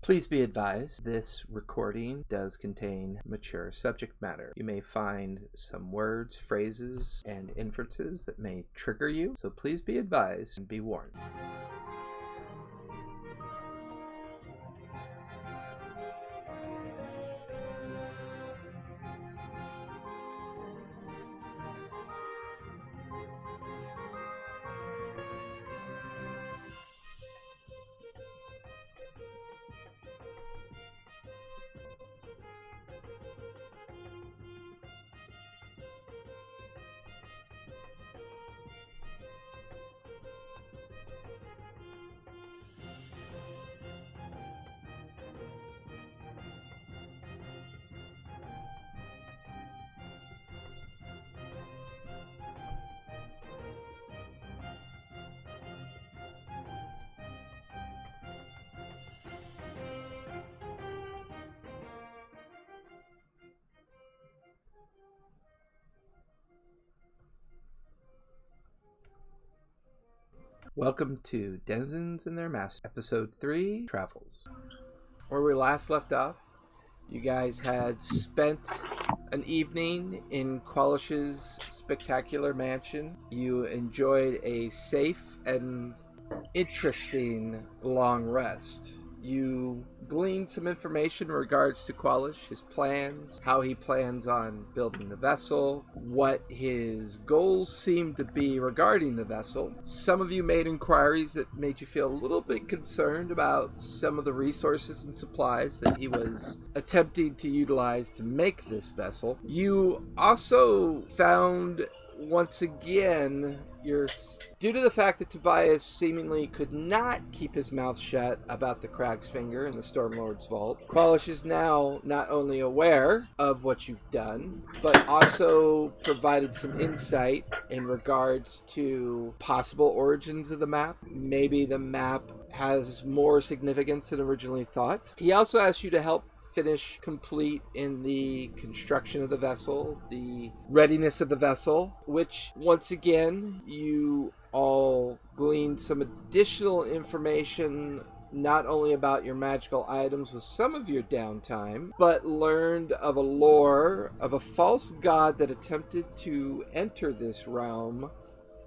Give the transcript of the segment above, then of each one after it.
Please be advised this recording does contain mature subject matter. You may find some words, phrases, and inferences that may trigger you, so please be advised and be warned. Welcome to Denizens and Their Master, Episode 3 Travels. Where we last left off, you guys had spent an evening in Qualish's spectacular mansion. You enjoyed a safe and interesting long rest. You gleaned some information in regards to Qualish, his plans, how he plans on building the vessel, what his goals seem to be regarding the vessel. Some of you made inquiries that made you feel a little bit concerned about some of the resources and supplies that he was attempting to utilize to make this vessel. You also found once again you're due to the fact that Tobias seemingly could not keep his mouth shut about the Crag's Finger in the Stormlord's vault. Qualish is now not only aware of what you've done, but also provided some insight in regards to possible origins of the map. Maybe the map has more significance than originally thought. He also asked you to help finish complete in the construction of the vessel, the readiness of the vessel, which once again you all gleaned some additional information not only about your magical items with some of your downtime, but learned of a lore of a false god that attempted to enter this realm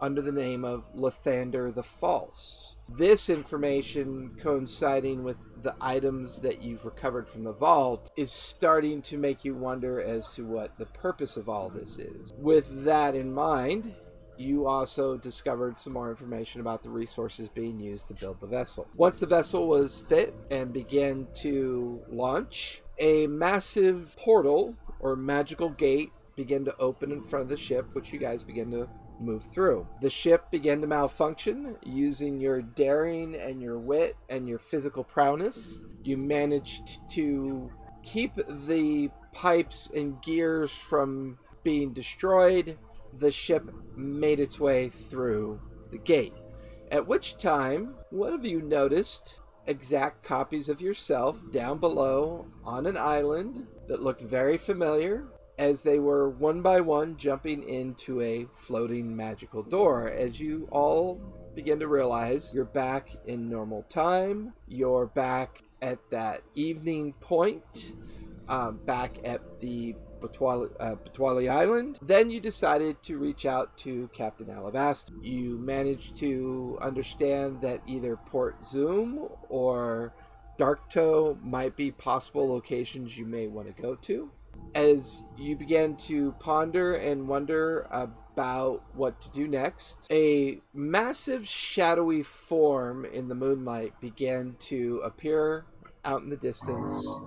under the name of Lathander the False. This information, coinciding with the items that you've recovered from the vault, is starting to make you wonder as to what the purpose of all this is. With that in mind, you also discovered some more information about the resources being used to build the vessel. Once the vessel was fit and began to launch, a massive portal or magical gate began to open in front of the ship, which you guys began to move through. The ship began to malfunction using your daring and your wit and your physical prowess. You managed to keep the pipes and gears from being destroyed. The ship made its way through the gate. At which time, one of you noticed exact copies of yourself down below on an island that looked very familiar as they were one by one jumping into a floating magical door. As you all begin to realize you're back in normal time, you're back at that evening point, um, back at the Batwali, uh, Island. Then you decided to reach out to Captain Alabasta. You managed to understand that either Port Zoom or Darktow might be possible locations you may want to go to as you began to ponder and wonder about what to do next, a massive shadowy form in the moonlight began to appear out in the distance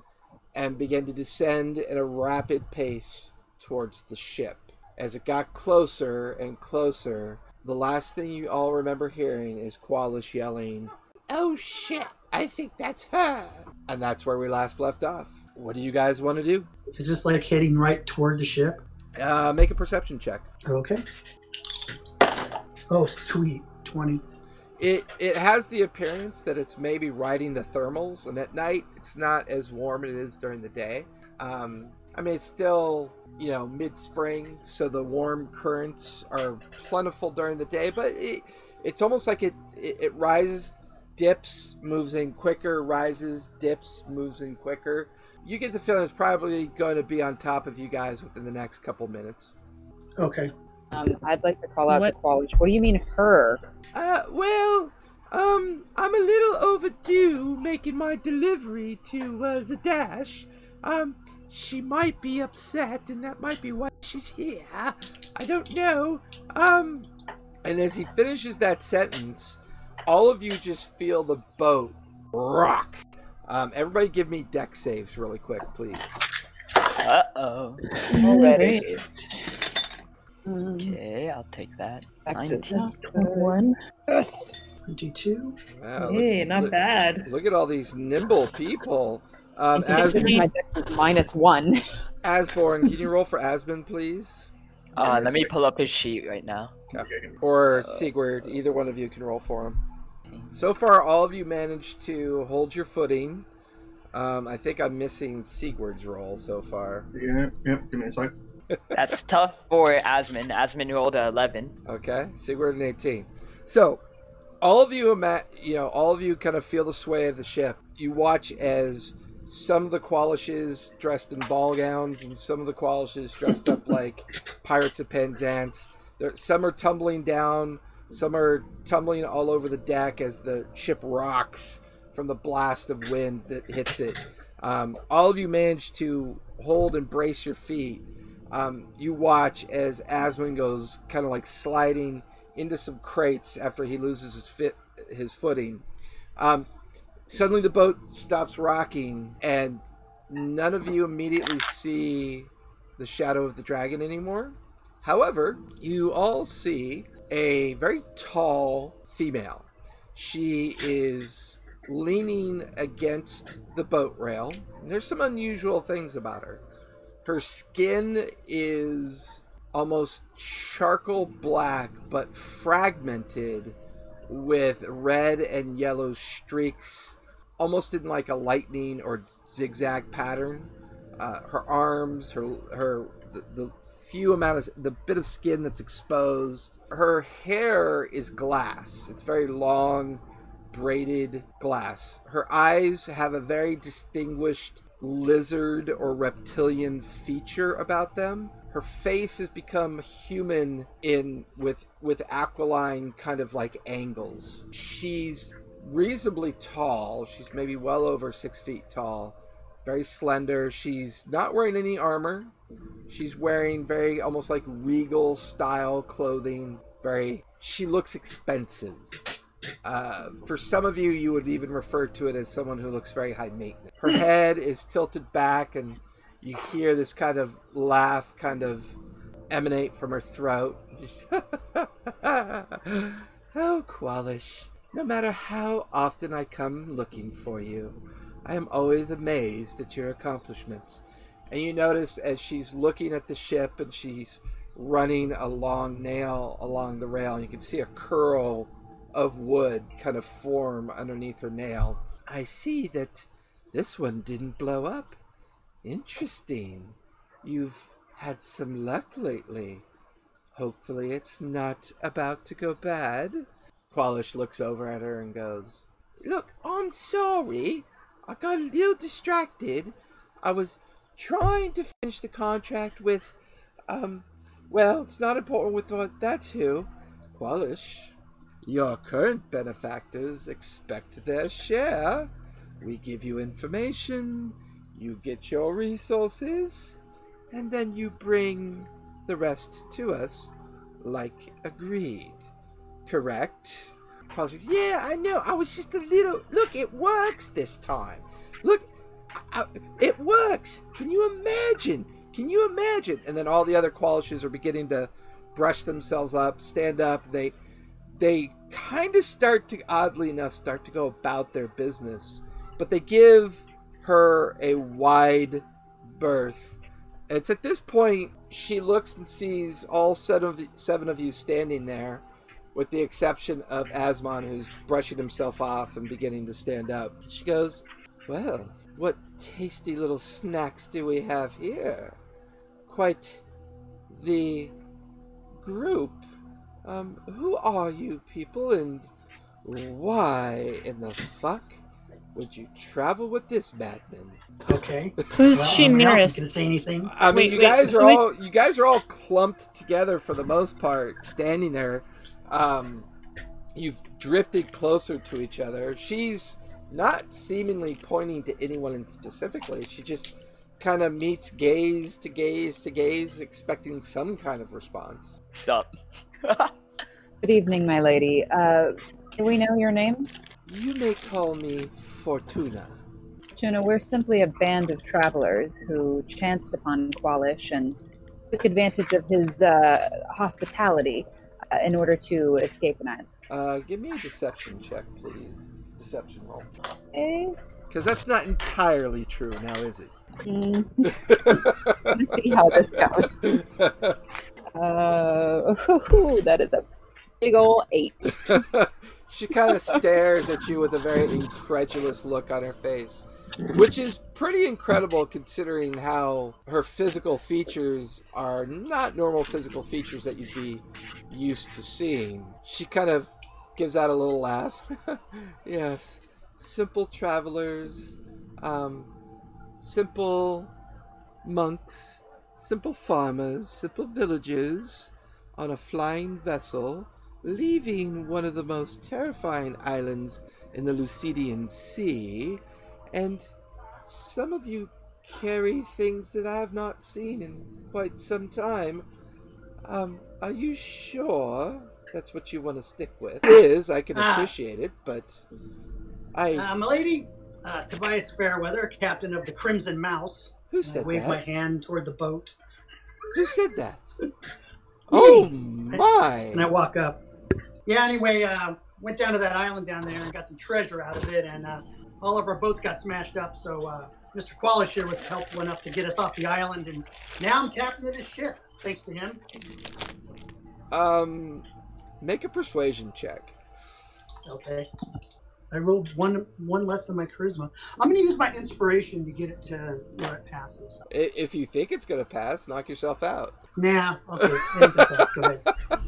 and began to descend at a rapid pace towards the ship. As it got closer and closer, the last thing you all remember hearing is Qualish yelling, Oh shit, I think that's her! And that's where we last left off. What do you guys want to do? Is this like heading right toward the ship? Uh, make a perception check. Okay. Oh, sweet. 20. It it has the appearance that it's maybe riding the thermals, and at night it's not as warm as it is during the day. Um, I mean, it's still you know mid spring, so the warm currents are plentiful during the day, but it, it's almost like it, it, it rises dips, moves in quicker, rises, dips, moves in quicker. You get the feeling it's probably going to be on top of you guys within the next couple minutes. Okay. Um, I'd like to call out What- the college. What do you mean her? Uh, well, um, I'm a little overdue making my delivery to uh, Zadash. Um, she might be upset, and that might be why she's here. I don't know. Um, and as he finishes that sentence, all of you just feel the boat rock. Um, everybody, give me dex saves really quick, please. Uh oh. Already. Okay, I'll take that. Excellent. 19. One. Yes. 22. Wow, Hey, look- not look- bad. Look at all these nimble people. Um, As- my dex is minus one. Asborn, can you roll for Asmund, please? Uh, let me pull up his sheet right now. Or Sigurd, either one of you can roll for him. So far, all of you managed to hold your footing. Um, I think I'm missing Sigurd's roll so far. Yeah, yep, give me a sec. That's tough for Asmin. Asmin rolled a 11. Okay, Sigurd and 18. So, all of you, ima- you know, all of you kind of feel the sway of the ship. You watch as some of the Qualishes dressed in ball gowns and some of the Qualishes dressed up like Pirates of Penzance. There, some are tumbling down, some are tumbling all over the deck as the ship rocks from the blast of wind that hits it. Um, all of you manage to hold and brace your feet. Um, you watch as Asmund goes kind of like sliding into some crates after he loses his fit, his footing. Um, suddenly, the boat stops rocking, and none of you immediately see the shadow of the dragon anymore. However, you all see a very tall female. She is leaning against the boat rail. There's some unusual things about her. Her skin is almost charcoal black, but fragmented with red and yellow streaks, almost in like a lightning or zigzag pattern. Uh, her arms, her her the, the few amount of the bit of skin that's exposed. Her hair is glass. It's very long, braided glass. Her eyes have a very distinguished lizard or reptilian feature about them. Her face has become human in with with aquiline kind of like angles. She's reasonably tall. She's maybe well over six feet tall. Very slender. She's not wearing any armor. She's wearing very almost like regal style clothing. Very. She looks expensive. Uh, for some of you, you would even refer to it as someone who looks very high maintenance. Her head is tilted back, and you hear this kind of laugh kind of emanate from her throat. oh, Qualish, no matter how often I come looking for you, I am always amazed at your accomplishments. And you notice as she's looking at the ship and she's running a long nail along the rail, you can see a curl of wood kind of form underneath her nail. I see that this one didn't blow up. Interesting. You've had some luck lately. Hopefully, it's not about to go bad. Qualish looks over at her and goes, Look, I'm sorry. I got a little distracted. I was trying to finish the contract with, um, well, it's not important with what that's who. Qualish, your current benefactors expect their share. We give you information, you get your resources, and then you bring the rest to us like agreed. Correct? Qualish, yeah, I know. I was just a little. Look, it works this time. Look, I- it works. Can you imagine? Can you imagine? And then all the other Qualishes are beginning to brush themselves up, stand up. They they kind of start to oddly enough start to go about their business but they give her a wide berth it's at this point she looks and sees all seven of, seven of you standing there with the exception of asmon who's brushing himself off and beginning to stand up she goes well what tasty little snacks do we have here quite the group um, who are you people and why in the fuck would you travel with this madman? Okay. Who's Well, she no one else is nearest? gonna say anything. I mean, Wait, you wait, guys are wait. all you guys are all clumped together for the most part, standing there. Um, you've drifted closer to each other. She's not seemingly pointing to anyone in specifically. She just kind of meets gaze to gaze to gaze, expecting some kind of response. Sup? Good evening, my lady. Uh, do we know your name? You may call me Fortuna. Tuna, we're simply a band of travelers who chanced upon Qualish and took advantage of his uh, hospitality in order to escape an island. Uh, give me a deception check, please. Deception roll. Okay. Because that's not entirely true, now is it? Mm, let's see how this goes. Uh, that is a big ol' eight. she kind of stares at you with a very incredulous look on her face, which is pretty incredible considering how her physical features are not normal physical features that you'd be used to seeing. She kind of gives out a little laugh. yes, simple travelers, um, simple monks, simple farmers, simple villagers on a flying vessel leaving one of the most terrifying islands in the Lucidian Sea, and some of you carry things that I have not seen in quite some time. Um, are you sure that's what you want to stick with? It is, I can Ah. appreciate it, but I. Uh, my lady, uh, Tobias Fairweather, captain of the Crimson Mouse. who And I said wave my that? hand toward the boat, Who said that? Oh my! and I walk up. Yeah. Anyway, uh, went down to that island down there and got some treasure out of it, and uh, all of our boats got smashed up. So uh, Mr. Qualish here was helpful enough to get us off the island, and now I'm captain of this ship, thanks to him. Um, make a persuasion check. Okay. I rolled one one less than my charisma. I'm going to use my inspiration to get it to where it passes. If you think it's gonna pass, knock yourself out. Nah, okay, it ain't that fast. Go ahead.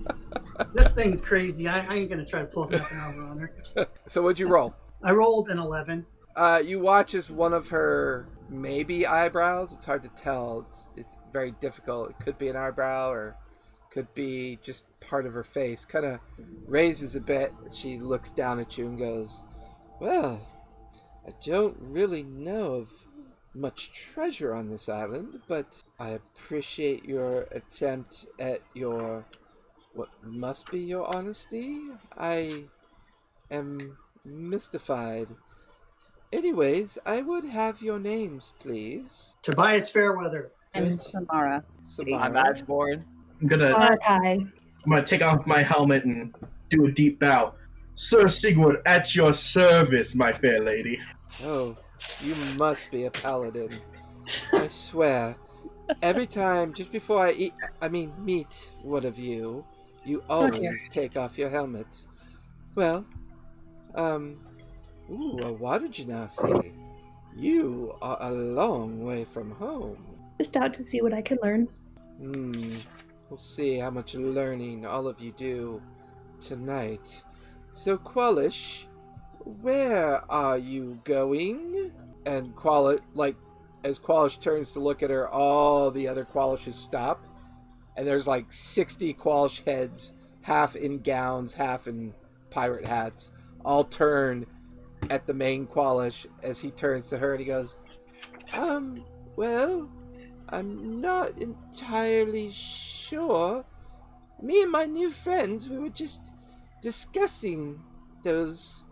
This thing's crazy. I, I ain't gonna try to pull something over on her. So what'd you roll? I rolled an eleven. Uh, you watch as one of her maybe eyebrows. It's hard to tell. It's, it's very difficult. It could be an eyebrow or could be just part of her face. Kind of raises a bit. She looks down at you and goes, "Well, I don't really know of much treasure on this island, but I appreciate your attempt at your what must be your honesty. I am mystified." Anyways, I would have your names, please. Tobias Fairweather. And Samara. Samara. I'm Asborn. I'm gonna Arkai. I'm gonna take off my helmet and do a deep bow. Sir Sigward, at your service, my fair lady. Oh, you must be a paladin. I swear. Every time, just before I eat, I mean, meet one of you, you always take off your helmet. Well, um, ooh, a water genasi. You are a long way from home. Just out to see what I can learn. Hmm. We'll see how much learning all of you do tonight. So, Qualish, where are you going? And Qualish, like, as Qualish turns to look at her, all the other Qualishes stop. And there's like 60 Qualish heads, half in gowns, half in pirate hats, all turn at the main Qualish as he turns to her and he goes, Um, well, I'm not entirely sure. Me and my new friends, we were just discussing those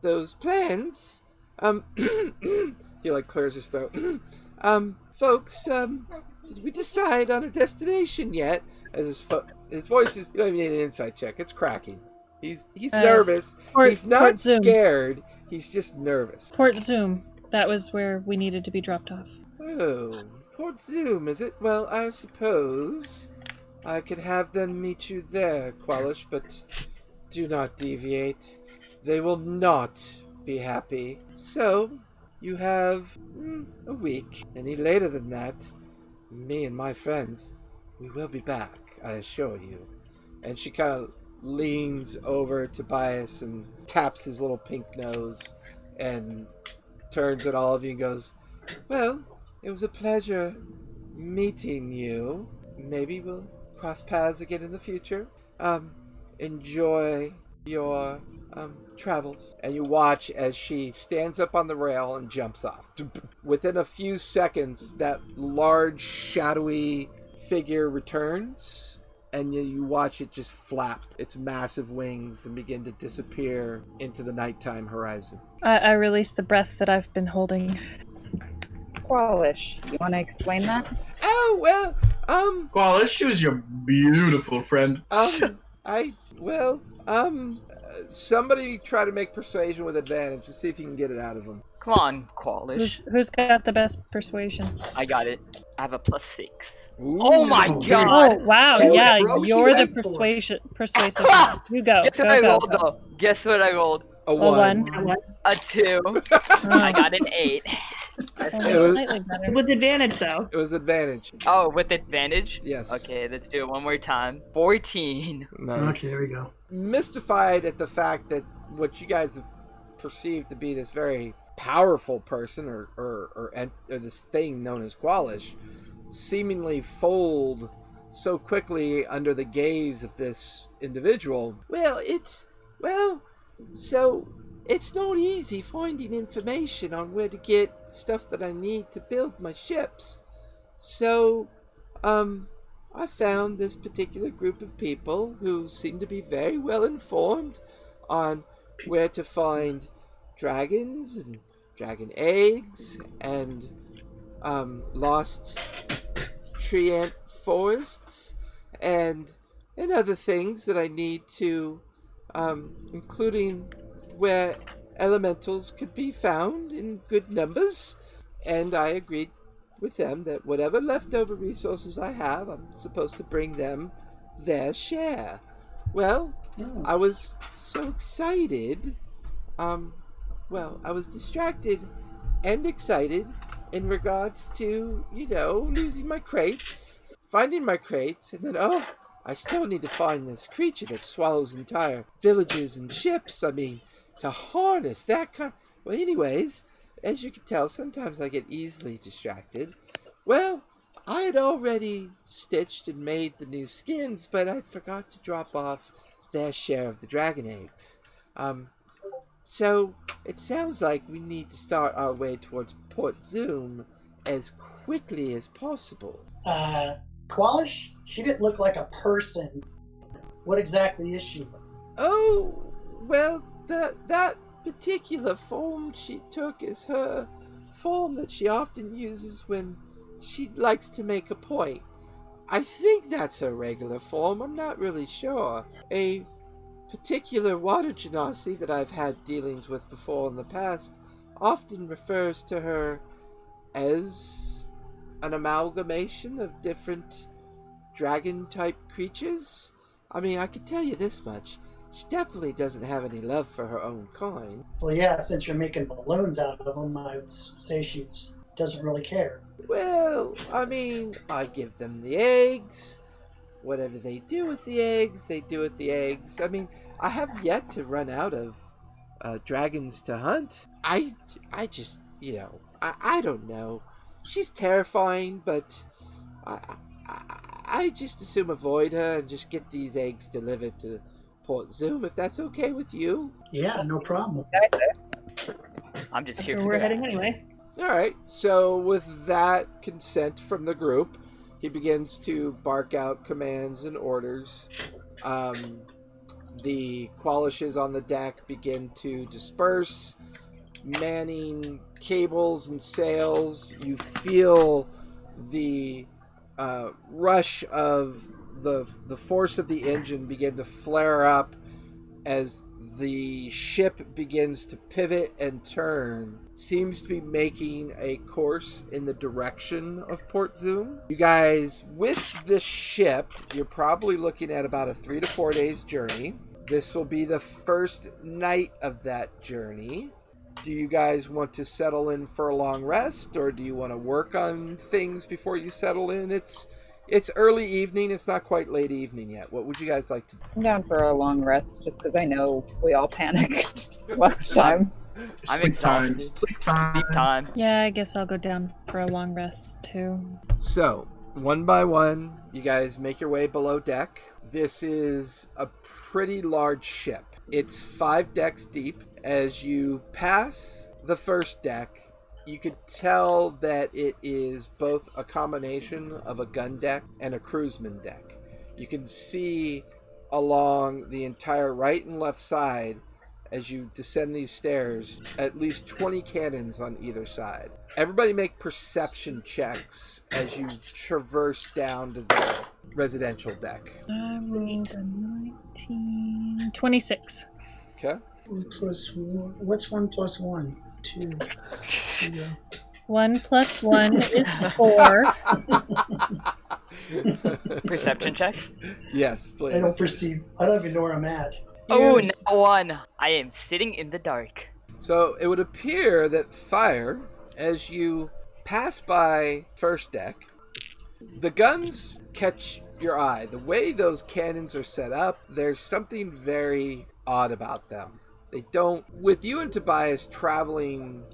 those plans. Um, he like clears his throat. um, folks, um, did we decide on a destination yet? As his fo- his voice is, you don't even need an insight check. It's cracking. He's he's Uh, nervous. Port, he's not Zoom. scared. He's just nervous. Port Zoom. That was where we needed to be dropped off. Oh, Port Zoom, is it? Well, I suppose I could have them meet you there, Qualish, but do not deviate. They will not be happy. So, you have mm, a week. Any later than that, me and my friends, we will be back, I assure you. And she kind of leans over Tobias and taps his little pink nose and turns at all of you and goes, Well, it was a pleasure meeting you. Maybe we'll cross paths again in the future. Um, enjoy your um, travels. And you watch as she stands up on the rail and jumps off. Within a few seconds, that large, shadowy figure returns. And you, you watch it just flap its massive wings and begin to disappear into the nighttime horizon. I, I release the breath that I've been holding. Qualish, you want to explain that? Oh, well, um, Qualis, she was your beautiful friend. Um, I well, um, uh, somebody try to make persuasion with advantage to see if you can get it out of them. Come on, Who's, who's got the best persuasion? I got it. I have a plus six. Oh my god! Oh wow! Dude, yeah, bro, you're you the persuasion persuasive. Ah! You go. Guess Go what I go. rolled go. though? Guess what I rolled? A A one. one. A two. Oh, I got an eight. only It was- slightly better. With advantage, though. It was advantage. Oh, with advantage? Yes. Okay, let's do it one more time. 14. Nice. Okay, there we go. Mystified at the fact that what you guys have perceived to be this very powerful person or or or, or this thing known as Qualish seemingly fold so quickly under the gaze of this individual. Well, it's well, so it's not easy finding information on where to get stuff that I need to build my ships. So, um, I found this particular group of people who seem to be very well informed on where to find dragons and dragon eggs and um, lost treant forests and and other things that I need to, um, including where elementals could be found in good numbers. And I agreed with them that whatever leftover resources I have, I'm supposed to bring them their share. Well, I was so excited. Um, well, I was distracted and excited in regards to, you know, losing my crates, finding my crates, and then, oh, I still need to find this creature that swallows entire villages and ships. I mean, to harness that kind. Well, anyways, as you can tell, sometimes I get easily distracted. Well, I had already stitched and made the new skins, but I forgot to drop off their share of the dragon eggs. Um, so it sounds like we need to start our way towards Port Zoom as quickly as possible. Uh, Qualish, she didn't look like a person. What exactly is she? Oh, well, the, that particular form she took is her form that she often uses when she likes to make a point. I think that's her regular form, I'm not really sure. A particular water genasi that I've had dealings with before in the past often refers to her as an amalgamation of different dragon type creatures. I mean, I can tell you this much. She definitely doesn't have any love for her own kind. Well, yeah, since you're making balloons out of them, I would say she doesn't really care. Well, I mean, I give them the eggs. Whatever they do with the eggs, they do with the eggs. I mean, I have yet to run out of uh, dragons to hunt. I, I just, you know, I, I don't know. She's terrifying, but I, I, I just assume avoid her and just get these eggs delivered to Port Zoom if that's okay with you. Yeah, no problem. I'm just here for we're that. heading anyway. All right. So with that consent from the group, he begins to bark out commands and orders. Um, the Qualishes on the deck begin to disperse, manning cables and sails. You feel the uh, rush of the the force of the engine begin to flare up as the ship begins to pivot and turn, seems to be making a course in the direction of Port Zoom. You guys, with this ship, you're probably looking at about a three to four days journey. This will be the first night of that journey. Do you guys want to settle in for a long rest, or do you want to work on things before you settle in? It's It's early evening. It's not quite late evening yet. What would you guys like to do? I'm down for a long rest just because I know we all panicked last time. I'm Sleep time. exhausted. Sleep time. Deep time. Yeah, I guess I'll go down for a long rest too. So, one by one, you guys make your way below deck. This is a pretty large ship. It's five decks deep. As you pass the first deck, you could tell that it is both a combination of a gun deck and a cruiseman deck. You can see along the entire right and left side as you descend these stairs at least 20 cannons on either side. Everybody make perception checks as you traverse down to the residential deck. I rolled a 19. 26. Okay? One plus one. What's one plus one? Two. Two, 1 plus 1 is 4. Perception check. yes, please. I don't perceive. I don't even know where I'm at. Oh, no one. I am sitting in the dark. So it would appear that fire, as you pass by first deck, the guns catch your eye. The way those cannons are set up, there's something very odd about them. They don't. With you and Tobias traveling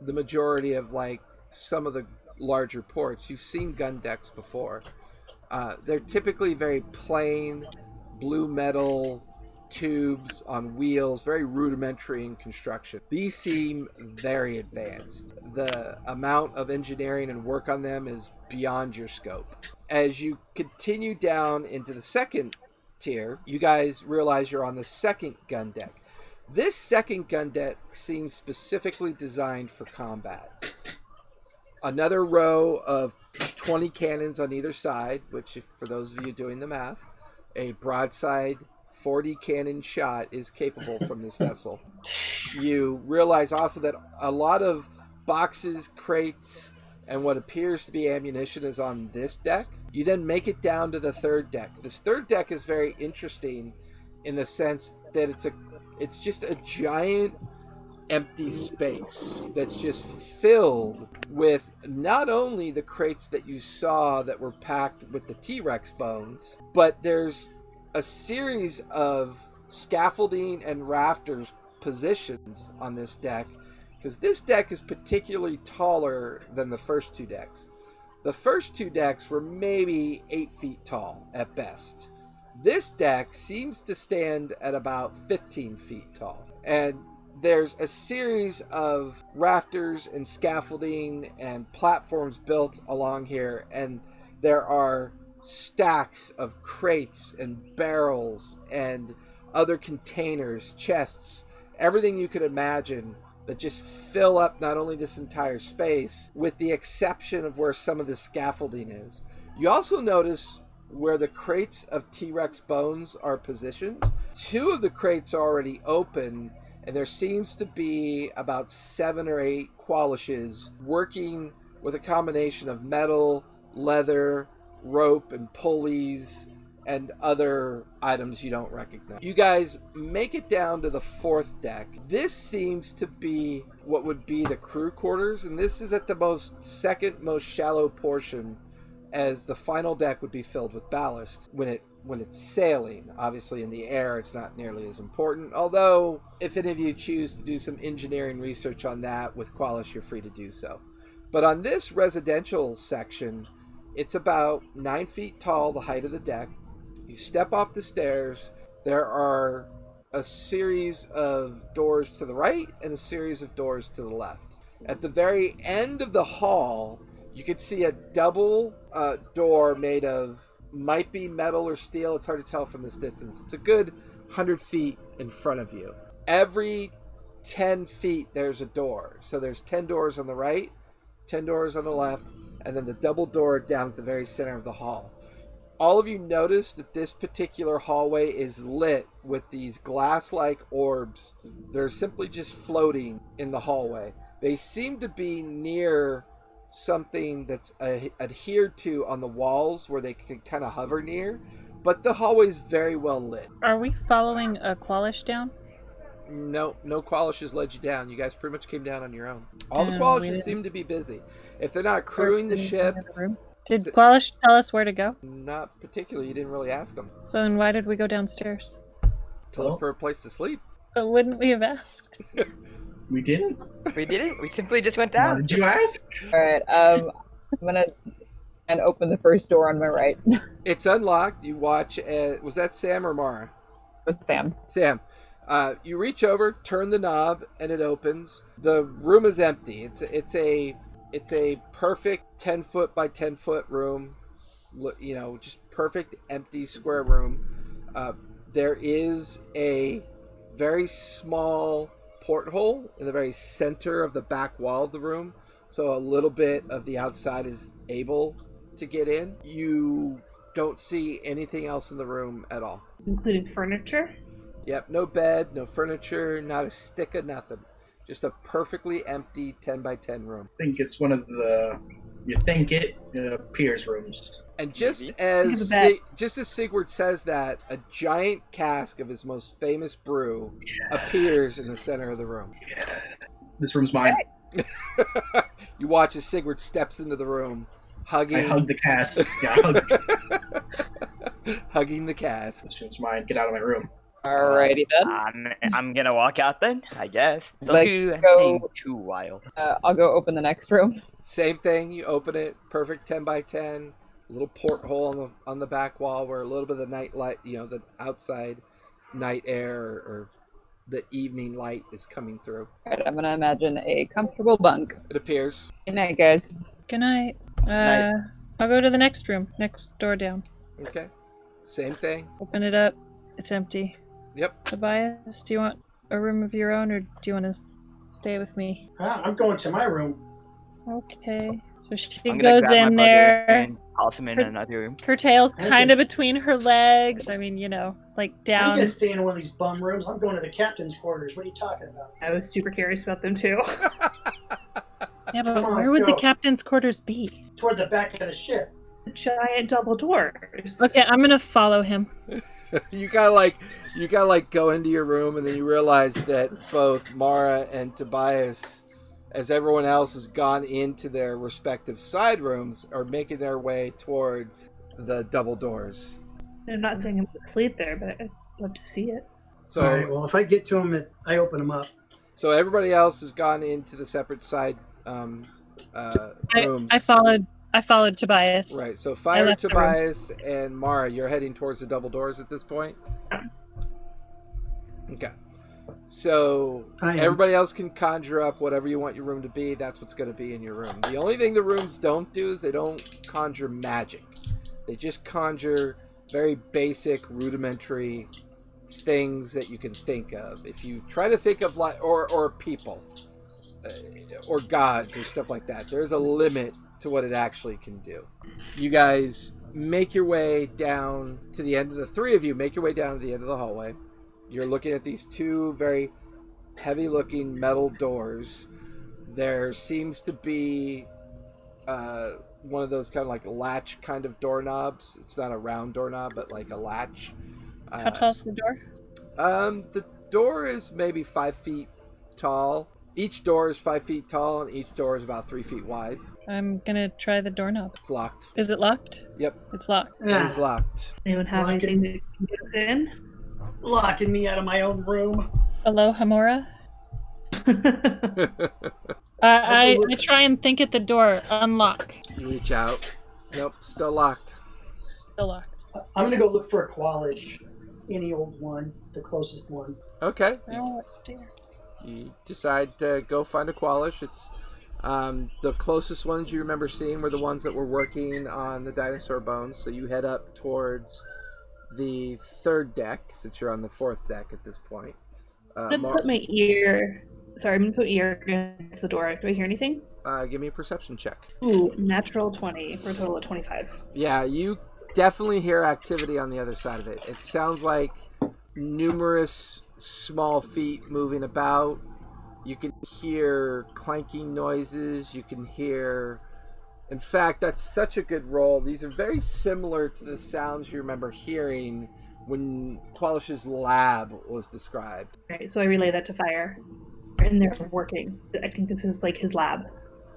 the majority of like some of the larger ports, you've seen gun decks before. Uh, they're typically very plain, blue metal tubes on wheels, very rudimentary in construction. These seem very advanced. The amount of engineering and work on them is beyond your scope. As you continue down into the second tier, you guys realize you're on the second gun deck. This second gun deck seems specifically designed for combat. Another row of 20 cannons on either side, which, for those of you doing the math, a broadside 40 cannon shot is capable from this vessel. You realize also that a lot of boxes, crates, and what appears to be ammunition is on this deck. You then make it down to the third deck. This third deck is very interesting in the sense that it's a it's just a giant empty space that's just filled with not only the crates that you saw that were packed with the T-Rex bones, but there's a series of scaffolding and rafters positioned on this deck because this deck is particularly taller than the first two decks. The first two decks were maybe eight feet tall at best. This deck seems to stand at about 15 feet tall. And there's a series of rafters and scaffolding and platforms built along here, and there are stacks of crates and barrels and other containers, chests, everything you could imagine that just fill up not only this entire space, with the exception of where some of the scaffolding is. You also notice where the crates of T Rex bones are positioned. Two of the crates are already open, and there seems to be about seven or eight Qualishes working with a combination of metal, leather, rope, and pulleys, and other items you don't recognize. You guys make it down to the fourth deck. This seems to be what would be the crew quarters, and this is at the most second most shallow portion as the final deck would be filled with ballast when it when it's sailing. Obviously in the air it's not nearly as important. Although if any of you choose to do some engineering research on that with Qualish, you're free to do so. But on this residential section, it's about nine feet tall, the height of the deck. You step off the stairs, there are a series of doors to the right and a series of doors to the left. At the very end of the hall, you can see a double uh, door made of might be metal or steel. It's hard to tell from this distance. It's a good 100 feet in front of you. Every 10 feet, there's a door. So there's 10 doors on the right, 10 doors on the left, and then the double door down at the very center of the hall. All of you notice that this particular hallway is lit with these glass like orbs. They're simply just floating in the hallway. They seem to be near something that's uh, adhered to on the walls where they can kind of hover near, but the hallway is very well lit. Are we following a Qualish down? No, no Qualishes led you down. You guys pretty much came down on your own. All the And we Qualishes seem to be busy. If they're not crewing the ship, another? Did Is Qualish tell us where to go? Not particularly. You didn't really ask him So then why did we go downstairs? to Well- look for a place to sleep. But wouldn't we have asked? We didn't. We didn't. We simply just went Why down. did you ask? All right. Um, I'm gonna and open the first door on my right It's unlocked. You watch. Uh, was that Sam or Mara? with Sam. Sam. Uh, you reach over, turn the knob, and it opens. The room is empty. It's it's a it's a perfect ten foot by ten foot room. You know, just perfect empty square room. Uh, there is a very small porthole in the very center of the back wall of the room, so a little bit of the outside is able to get in. You don't see anything else in the room at all. Including furniture. Yep, no bed, no furniture, not a stick of nothing. Just a perfectly empty 10 by 10 room. I think it's one of the. You think it, it appears rooms. And just Maybe. As a bed. Si- just as Sigurd says that, a giant cask of his most famous brew appears in the center of the room. This room's mine. you watch as Sigurd steps into the room, hugging I hug the cask. Yeah, hug. hugging the cask. this room's mine. Get out of my room. Alrighty then. I'm, I'm gonna walk out then, I guess. Don't Like, do go- anything too wild. Uh, I'll go open the next room. Same thing. You open it, perfect ten by ten. Little porthole on the on the back wall where a little bit of the night light, you know, the outside night air or, or the evening light is coming through. Alright, I'm gonna imagine a comfortable bunk. It appears. Good night, guys. Good night. Uh, Night. I'll go to the next room, next door down. Okay. Same thing. Open it up. It's empty. Yep. Tobias, do you want a room of your own, or do you want to stay with me? Ah, I'm going to my room. Okay. So she goes in there. and toss him in Her- another room. Her tail's kind of between her legs. I mean, you know, like I'm down. gonna stay in one of these bum rooms. I'm going to the captain's quarters. What are you talking about? I was super curious about them too. Yeah, but on, where let's would the captain's quarters be? Toward the back of the ship. Giant double doors. Okay, I'm gonna follow him. you gotta like you gotta like go into your room and then you realize that both Mara and Tobias, as everyone else has gone into their respective side rooms, are making their way towards the double doors. I'm not saying I'm gonna sleep there, but I'd love to see it. So All right. Well, if I get to them, I open them up. so everybody else has gone into the separate side um, uh, I, rooms. I followed. I followed Tobias. Right. So Fire, left the room. Tobias, and Mara, you're heading towards the double doors at this point. Okay. So everybody else can conjure up whatever you want your room to be. That's what's going to be in your room. The only thing the rooms don't do is they don't conjure magic. They just conjure very basic, rudimentary things that you can think of. If you try to think of like or or people uh, or gods or stuff like that, there's a limit to what it actually can do. You guys make your way down to the end of the three of you make your way down to the end of the hallway. You're looking at these two very heavy looking metal doors. There seems to be uh, one of those kind of like latch kind of doorknobs. It's not a round doorknob, but like a latch. How Uh, tall's the door? um, the door is maybe five feet tall. Each door is five feet tall, and each door is about three feet wide. I'm gonna try the doorknob. It's locked. Is it locked? Yep, It's locked. it is locked. Anyone have Well, I anything can- that can get us in? locking me out of my own room. Hello, Hamora. you I, I, I try and think at the door. Unlock. reach out. Nope, still locked. Still locked. I'm gonna go look for a Qualish. Any old one, the closest one. Okay, you, Oh, upstairs. you decide to go find a Qualish. It's um, the closest ones you remember seeing were the ones that were working on the dinosaur bones. So you head up towards the third deck, since you're on the fourth deck at this point. Uh, I'm gonna Mar- put my ear. Sorry, I'm gonna put ear against the door. Do I hear anything? uh, give me a perception check. Ooh, natural twenty for a total of twenty-five. Yeah, you definitely hear activity on the other side of it. It sounds like numerous small feet moving about. You can hear clanking noises. You can hear. In fact, that's such a good roll. These are very similar to the sounds you remember hearing when Qualish's lab was described. Right, so I relay that to fire, and they're working. I think this is like his lab.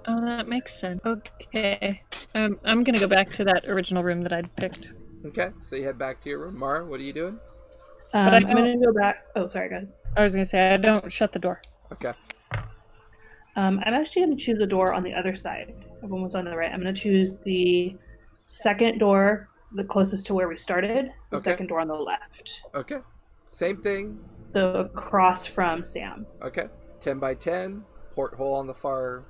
Oh, that makes sense. Okay. Um, I'm gonna go back to that original room that I'd picked. Okay, so you head back to your room. Mara, what are you doing? Um, I I'm gonna go back. Oh, sorry, go ahead. I was gonna say I don't shut the door. Okay. Um, I'm actually gonna choose a door on the other side. Everyone was on the right. I'm gonna choose the second door, the closest to where we started. The Okay. second door on the left, Okay. Same thing. the across from Sam. Okay. 10 by 10. Porthole on the far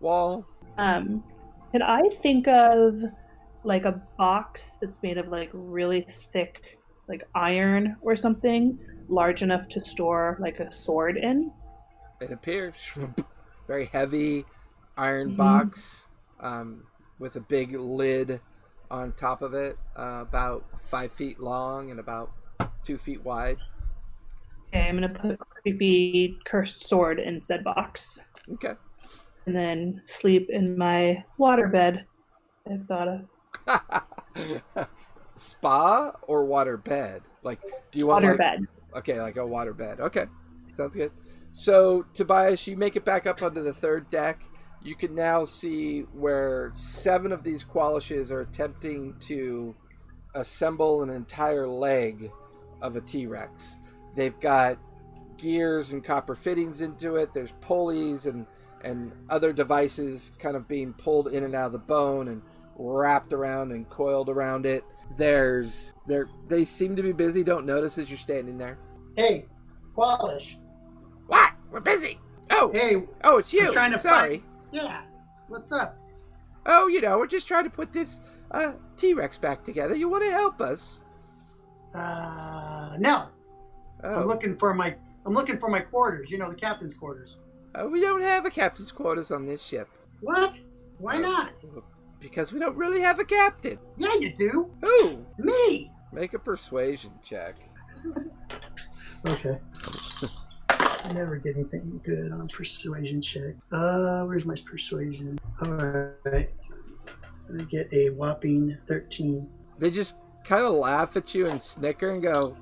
wall. Um, can I think of like a box that's made of like really thick, like iron or something, large enough to store like a sword in? It appears. Very heavy iron Mhm. box um, with a big lid on top of it, uh, about five feet long and about two feet wide. Okay, I'm gonna put creepy cursed sword in said box, Okay. and then sleep in my water bed. I've thought of Spa or water bed? Like, do you want water like, bed. Okay, like a water bed. Okay, sounds good. So, Tobias, you make it back up onto the third deck. You can now see where seven of these Qualishes are attempting to assemble an entire leg of a T Rex. They've got gears and copper fittings into it. There's pulleys and and other devices kind of being pulled in and out of the bone and wrapped around and coiled around it. There's there they seem to be busy. Don't notice as you're standing there. Hey, Qualish. What? We're busy. Oh, Hey, oh, it's you. I'm trying to Sorry. yeah. What's up? Oh, you know, we're just trying to put this uh, T-Rex back together. You want to help us? Uh, no. Oh, I'm looking for my. I'm looking for my quarters. You know, the captain's quarters. uh, we don't have a captain's quarters on this ship What? Why Oh. not? Because we don't really have a captain. Yeah, you do. Who? Me. Make a persuasion check. Okay. I never get anything good on persuasion check. Uh, where's my persuasion? All right. I get a whopping thirteen. They just kind of laugh at you and snicker and go,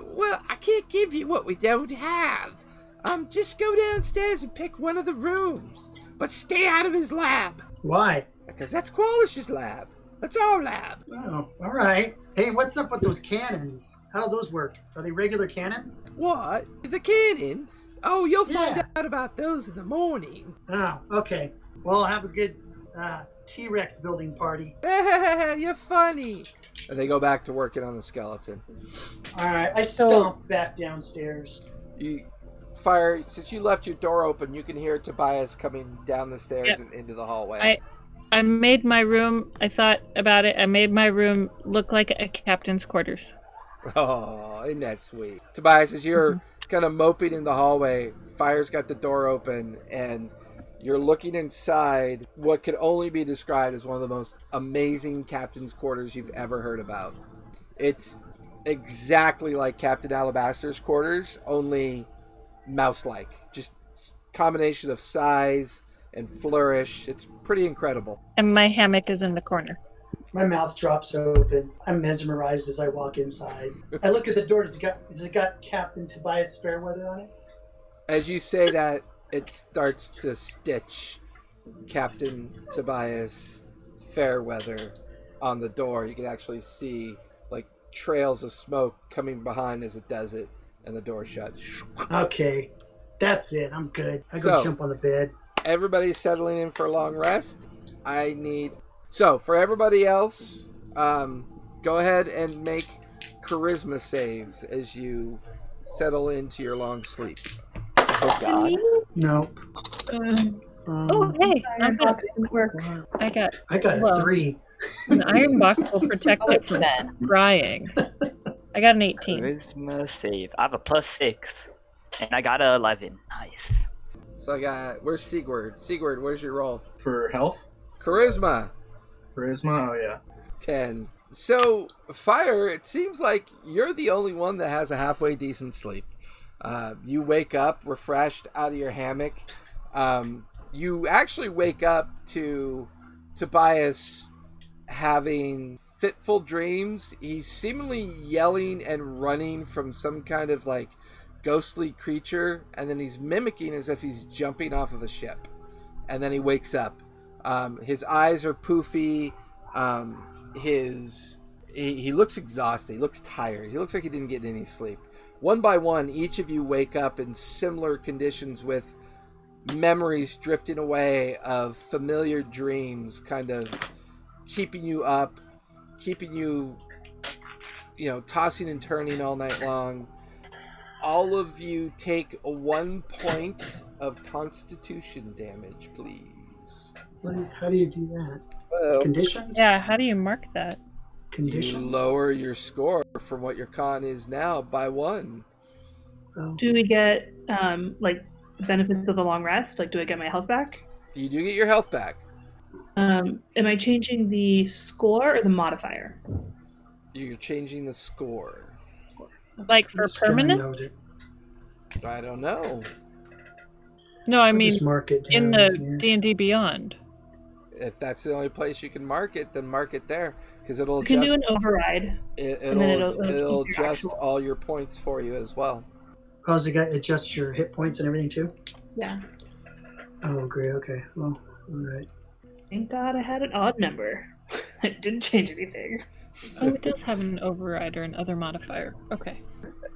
"Well, I can't give you what we don't have. Um, just go downstairs and pick one of the rooms, but stay out of his lab Why? Because that's Qualish's lab. That's our lab." Oh, all right. Hey, what's up with those cannons? How do those work? Are they regular cannons? What? The cannons? Oh, you'll find Yeah. out about those in the morning. Oh, okay. Well, have a good uh, T-Rex building party. You're funny. And they go back to working on the skeleton. All right. I So- stomp back downstairs. You fire since you left your door open. You can hear Tobias coming down the stairs Yeah. and into the hallway. I- I made my room. I thought about it. I made my room look like a captain's quarters. Oh, isn't that sweet? Tobias, as you're mm-hmm. kind of moping in the hallway, Fire's got the door open, and you're looking inside what could only be described as one of the most amazing captain's quarters you've ever heard about. It's exactly like Captain Alabaster's quarters, only mouse-like. Just combination of size and flourish. It's pretty incredible. And my hammock is in the corner. My mouth drops open. I'm mesmerized as I walk inside. I look at the door. Does it got? Does it got Captain Tobias Fairweather on it? As you say that, it starts to stitch Captain Tobias Fairweather on the door. You can actually see like trails of smoke coming behind as it does it, and the door shuts. Okay, that's it. I'm good. I go So- jump on the bed. Everybody's settling in for a long rest. I need so for everybody else, um, go ahead and make charisma saves as you settle into your long sleep. Oh god. No. Um, Um, Oh, hey, iron I'm box didn't work. I got I got a Well. three. an iron box will protect Oh, it from ten. drying. I got an 18. Charisma save. I have a plus six. And I got a 11. Nice. So I got where's Sigurd? Sigurd, where's your roll? For health? Charisma. Charisma? Oh, yeah. 10. So, Fire, it seems like you're the only one that has a halfway decent sleep. Uh, you wake up refreshed out of your hammock. Um, you actually wake up to Tobias having fitful dreams. He's seemingly yelling and running from some kind of like ghostly creature, and then he's mimicking as if he's jumping off of a ship. And then he wakes up Um, his eyes are poofy. Um, his he, he looks exhausted. He looks tired. He looks like he didn't get any sleep. One by one, each of you wake up in similar conditions with memories drifting away of familiar dreams, kind of keeping you up, keeping you, you know, tossing and turning all night long. All of you take one point of constitution damage, please. What how do you do that? Whoa. Conditions? Yeah, how do you mark that? You lower your score from what your con is now by one. Oh. Do we get um like benefits of the long rest? Like, do I get my health back? You do get your health back. Um, am I changing the score or the modifier? You're changing the score. Like for Just permanent? I don't know. No, I I'll mean mark it in the here. D and D Beyond. If that's the only place you can mark it, then mark it there because it'll We can do an override. it, it'll, it'll- it'll it'll adjust actual- all your points for you as well. Oh, so you got adjust your hit points and everything too? Yeah. Oh, great. Okay. Well, all right. Thank God I had an odd number. it didn't change anything. Oh, it does have an override or an other modifier. Okay.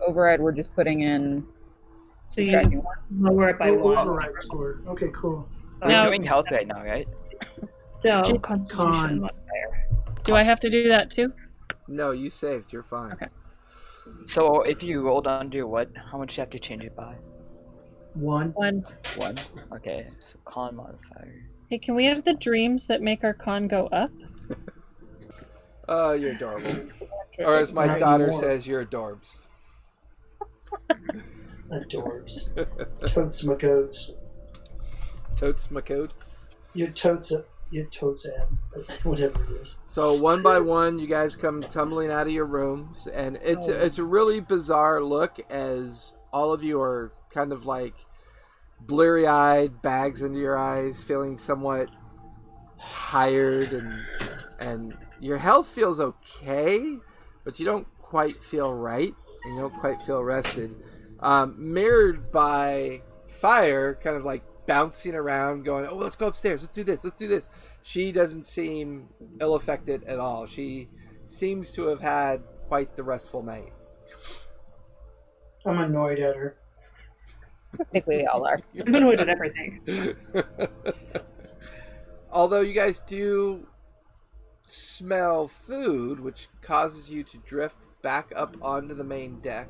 Override, we're just putting in So you subtracting one. lower it by Oh, one. override score. Okay, cool. We're Now- doing health right now, right? No, Con. constitution modifier. Do I have to do that too? No, you saved. You're fine. Okay. So if you rolled under what, how much do you have to change it by? One. One. One. Okay. So con modifier. Hey, can we have the dreams that make our con go up? Oh, you're adorable. Or as my Not daughter anymore. says, you're adorbs. Adorbs. totes my goats. Totes my coats. Your totes up. Your totes ab. Whatever it is. So one by one, you guys come tumbling out of your rooms, and it's oh. it's a really bizarre look as all of you are kind of like bleary eyed, bags under your eyes, feeling somewhat tired, and and your health feels okay, but you don't quite feel right, and you don't quite feel rested. Um, mirrored by fire, kind of like bouncing around, going, "Oh, let's go upstairs. Let's do this. Let's do this." She doesn't seem ill affected at all. She seems to have had quite the restful night. I'm annoyed at her. I think we all are. I'm annoyed at everything. Although you guys do smell food, which causes you to drift back up onto the main deck.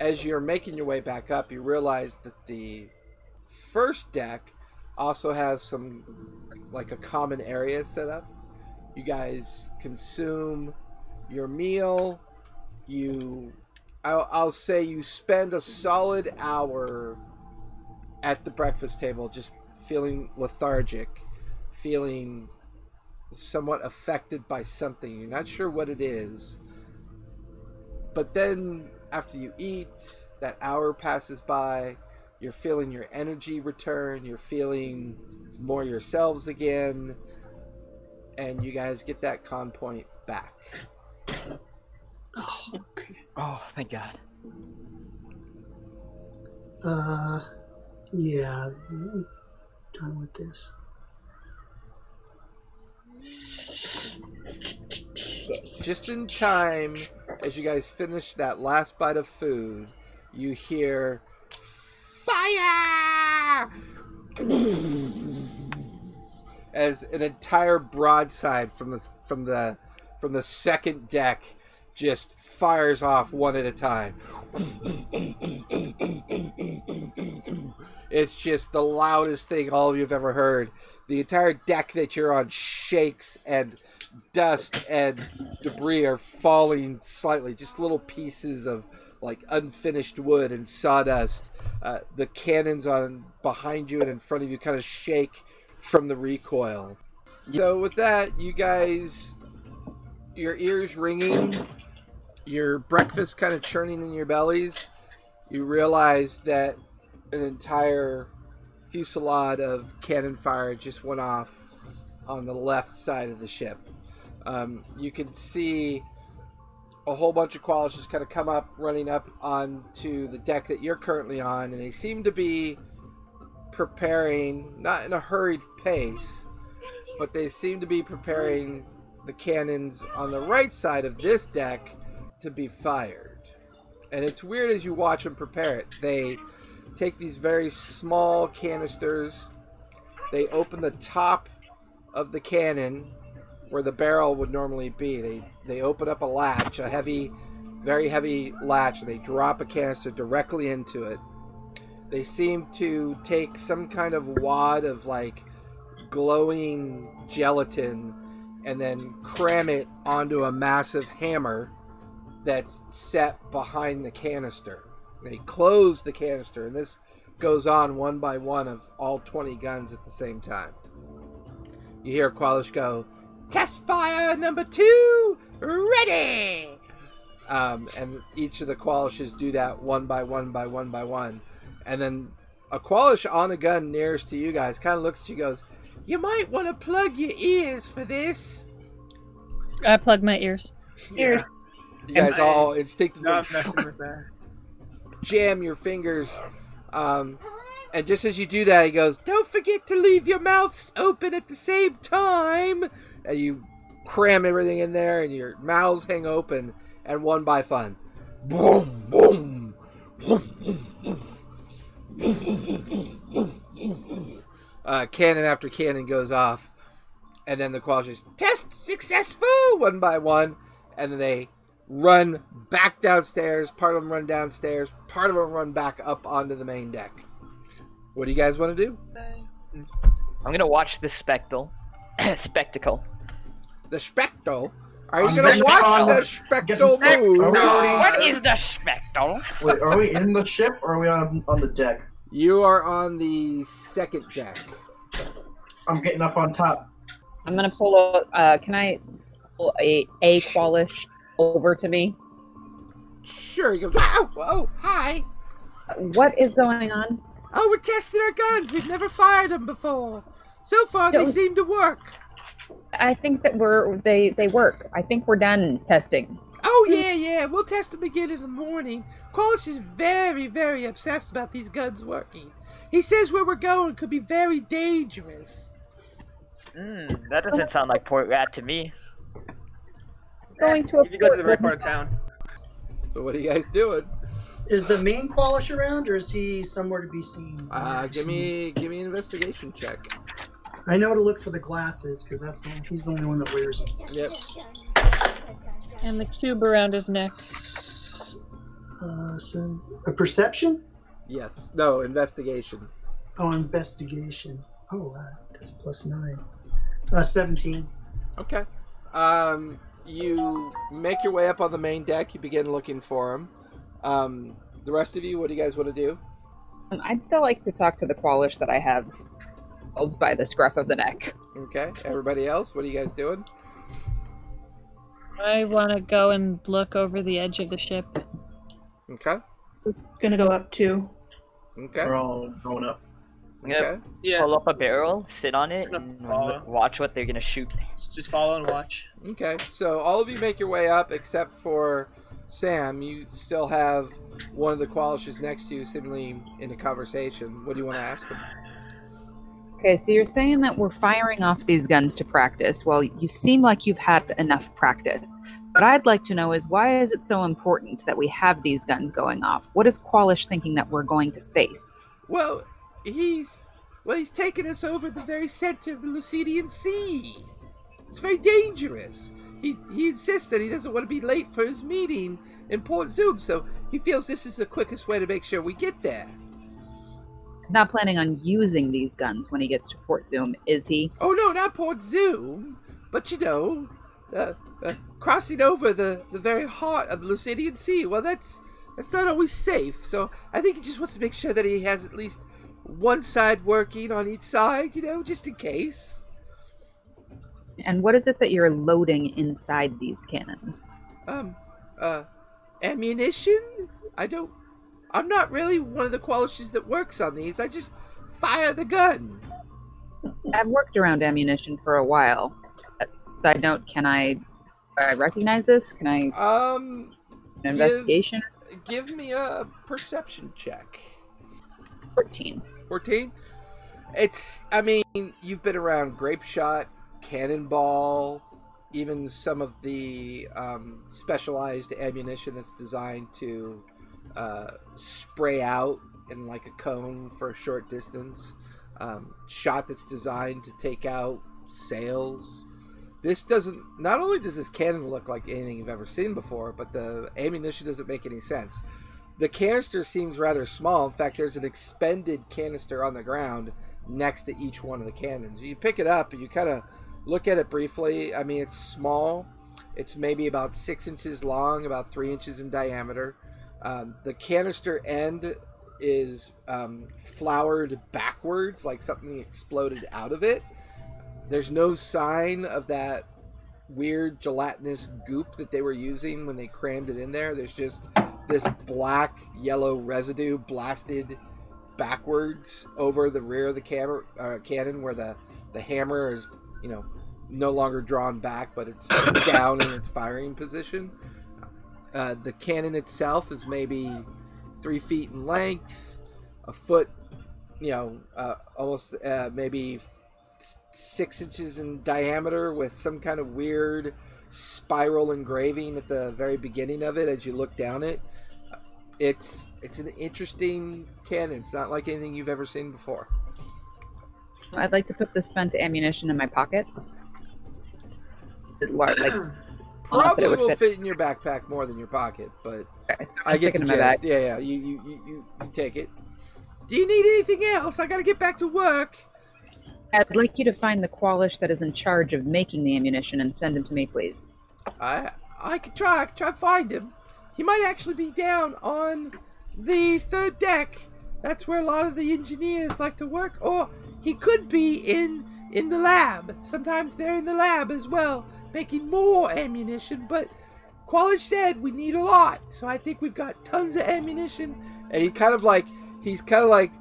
As you're making your way back up, you realize that the first deck also has some, like a common area set up. You guys consume your meal. You, I'll, I'll say, you spend a solid hour at the breakfast table, just feeling lethargic, feeling somewhat affected by something. You're not sure what it is. But then, after you eat, that hour passes by. You're feeling your energy return. You're feeling more yourselves again. And you guys get that con point back. Oh, okay. Oh, thank God. Uh, yeah. I'm done with this. Just in time, as you guys finish that last bite of food, you hear fire as an entire broadside from the from the from the second deck just fires off one at a time. It's just the loudest thing all of you have ever heard. The entire deck that you're on shakes and dust and debris are falling slightly, just little pieces of like unfinished wood and sawdust. Uh, the cannons on behind you and in front of you kind of shake from the recoil. So with that, you guys, your ears ringing, your breakfast kind of churning in your bellies. You realize that an entire fusillade of cannon fire just went off on the left side of the ship. Um, you can see a whole bunch of qualis just kind of come up, running up onto the deck that you're currently on, and they seem to be preparing, not in a hurried pace, but they seem to be preparing the cannons on the right side of this deck to be fired. And it's weird as you watch them prepare it. They take these very small canisters, they open the top of the cannon where the barrel would normally be. They they open up a latch, a heavy, very heavy latch, they drop a canister directly into it. They seem to take some kind of wad of like glowing gelatin and then cram it onto a massive hammer that's set behind the canister. They close the canister, and this goes on one by one of all 20 guns at the same time. You hear Qualish go, Test fire number two, ready! Um, and each of the Qualishes do that one by one by one by one. And then a Qualish on a gun nearest to you guys kind of looks at you goes, You might want to plug your ears for this. I plug my ears. Ears. You guys I- all instinctively Not messing with that. Jam your fingers. Um, and just as you do that, he goes, Don't forget to leave your mouths open at the same time. And you cram everything in there, and your mouths hang open, and one by fun. Boom, boom. Uh, cannon after cannon goes off, and then the Qualishes test successful one by one, and then they run back downstairs. Part of them run downstairs. Part of them run back up onto the main deck. What do you guys want to do? I'm gonna watch this spectacle. spectacle. The spectacle. Are you I'm gonna watch on- the spectacle move? Are we already- What is the spectacle? Wait, are we in the ship or are we on on the deck? You are on the second deck. I'm getting up on top. I'm gonna pull a. Uh, can I pull a a qualish over to me? Sure. He goes. Wow. Oh, hi. What is going on? Oh, we're testing our guns. We've never fired them before. So far, they Don't- seem to work. I think that we're they they work. I think we're done testing. Oh yeah, yeah. We'll test them again in the morning. Qualish is very, very obsessed about these guns working. He says where we're going could be very dangerous. Mm, that doesn't sound like Port Rat to me. Going to a If you go to the right part of town. So what are you guys doing? Is the main Qualish around, or is he somewhere to be seen? Uh, give me, give me an investigation check. I know to look for the glasses because that's the he's the only one that wears them. Yep. And the cube around his neck. Uh, so a perception? Yes. No investigation. Oh, investigation. Oh, uh, that's plus nine. Uh, seventeen. Okay. Um, you make your way up on the main deck. You begin looking for him. Um, the rest of you, what do you guys want to do? Um, I'd still like to talk to the qualish that I have held by the scruff of the neck. Okay. Everybody else, what are you guys doing? I want to go and look over the edge of the ship. Okay. Gonna go up too. Okay. We're all going up. I'm gonna Okay. Yeah, pull up a barrel, sit on it, and follow. watch what they're gonna shoot. just follow and watch. Okay. So all of you make your way up except for Sam. You still have one of the Qualishes next to you, seemingly in a conversation. What do you want to ask him? Okay, so you're saying that we're firing off these guns to practice. Well, you seem like you've had enough practice. What I'd like to know is why is it so important that we have these guns going off? What is Qualish thinking that we're going to face? Well, he's well, he's taken us over the very center of the Lucidian Sea. It's very dangerous. He he insists that he doesn't want to be late for his meeting in Port Zoom, so he feels this is the quickest way to make sure we get there. Not planning on using these guns when he gets to Port Zoom, is he? Oh no, not Port Zoom, but you know, uh, uh, crossing over the the very heart of the Lucidian Sea. Well, that's that's not always safe. So I think he just wants to make sure that he has at least one side working on each side, you know, just in case. And what is it that you're loading inside these cannons? Um, uh, ammunition? I don't. I'm not really one of the qualishes that works on these. I just fire the gun. I've worked around ammunition for a while. Side note, can I, I recognize this? Can I Um, an investigation? give me a perception check. 14. 14 it's i mean you've been around grape shot cannonball, even some of the um, specialized ammunition that's designed to uh, spray out in like a cone for a short distance. Um, shot that's designed to take out sails. This doesn't. Not only does this cannon look like anything you've ever seen before, but the ammunition doesn't make any sense. The canister seems rather small. In fact, there's an expended canister on the ground next to each one of the cannons. You pick it up and you kind of look at it briefly. I mean, it's small. It's maybe about six inches long, about three inches in diameter. Um, the canister end is um, floured backwards, like something exploded out of it. There's no sign of that weird gelatinous goop that they were using when they crammed it in there. There's just this black yellow residue blasted backwards over the rear of the camera, uh, cannon where the, the hammer is, you know, no longer drawn back, but it's down in its firing position. Uh, the cannon itself is maybe three feet in length, a foot, you know, uh, almost uh, maybe six inches in diameter with some kind of weird spiral engraving at the very beginning of it as you look down it. It's it's an interesting cannon. It's not like anything you've ever seen before. I'd like to put the spent ammunition in my pocket. It's lar- like, I'll note that Probably will fit. fit in your backpack more than your pocket, but okay, so I get the gist. Yeah, yeah. You, you, you, you, you take it. Do you need anything else? I gotta get back to work. I'd like you to find the Qualish that is in charge of making the ammunition and send him to me, please. I I could try. I try to find him. He might actually be down on the third deck. That's where a lot of the engineers like to work. Or he could be in in the lab. Sometimes they're in the lab as well, making more ammunition. But Qualish said we need a lot, so I think we've got tons of ammunition. And he kind of like he's kind of like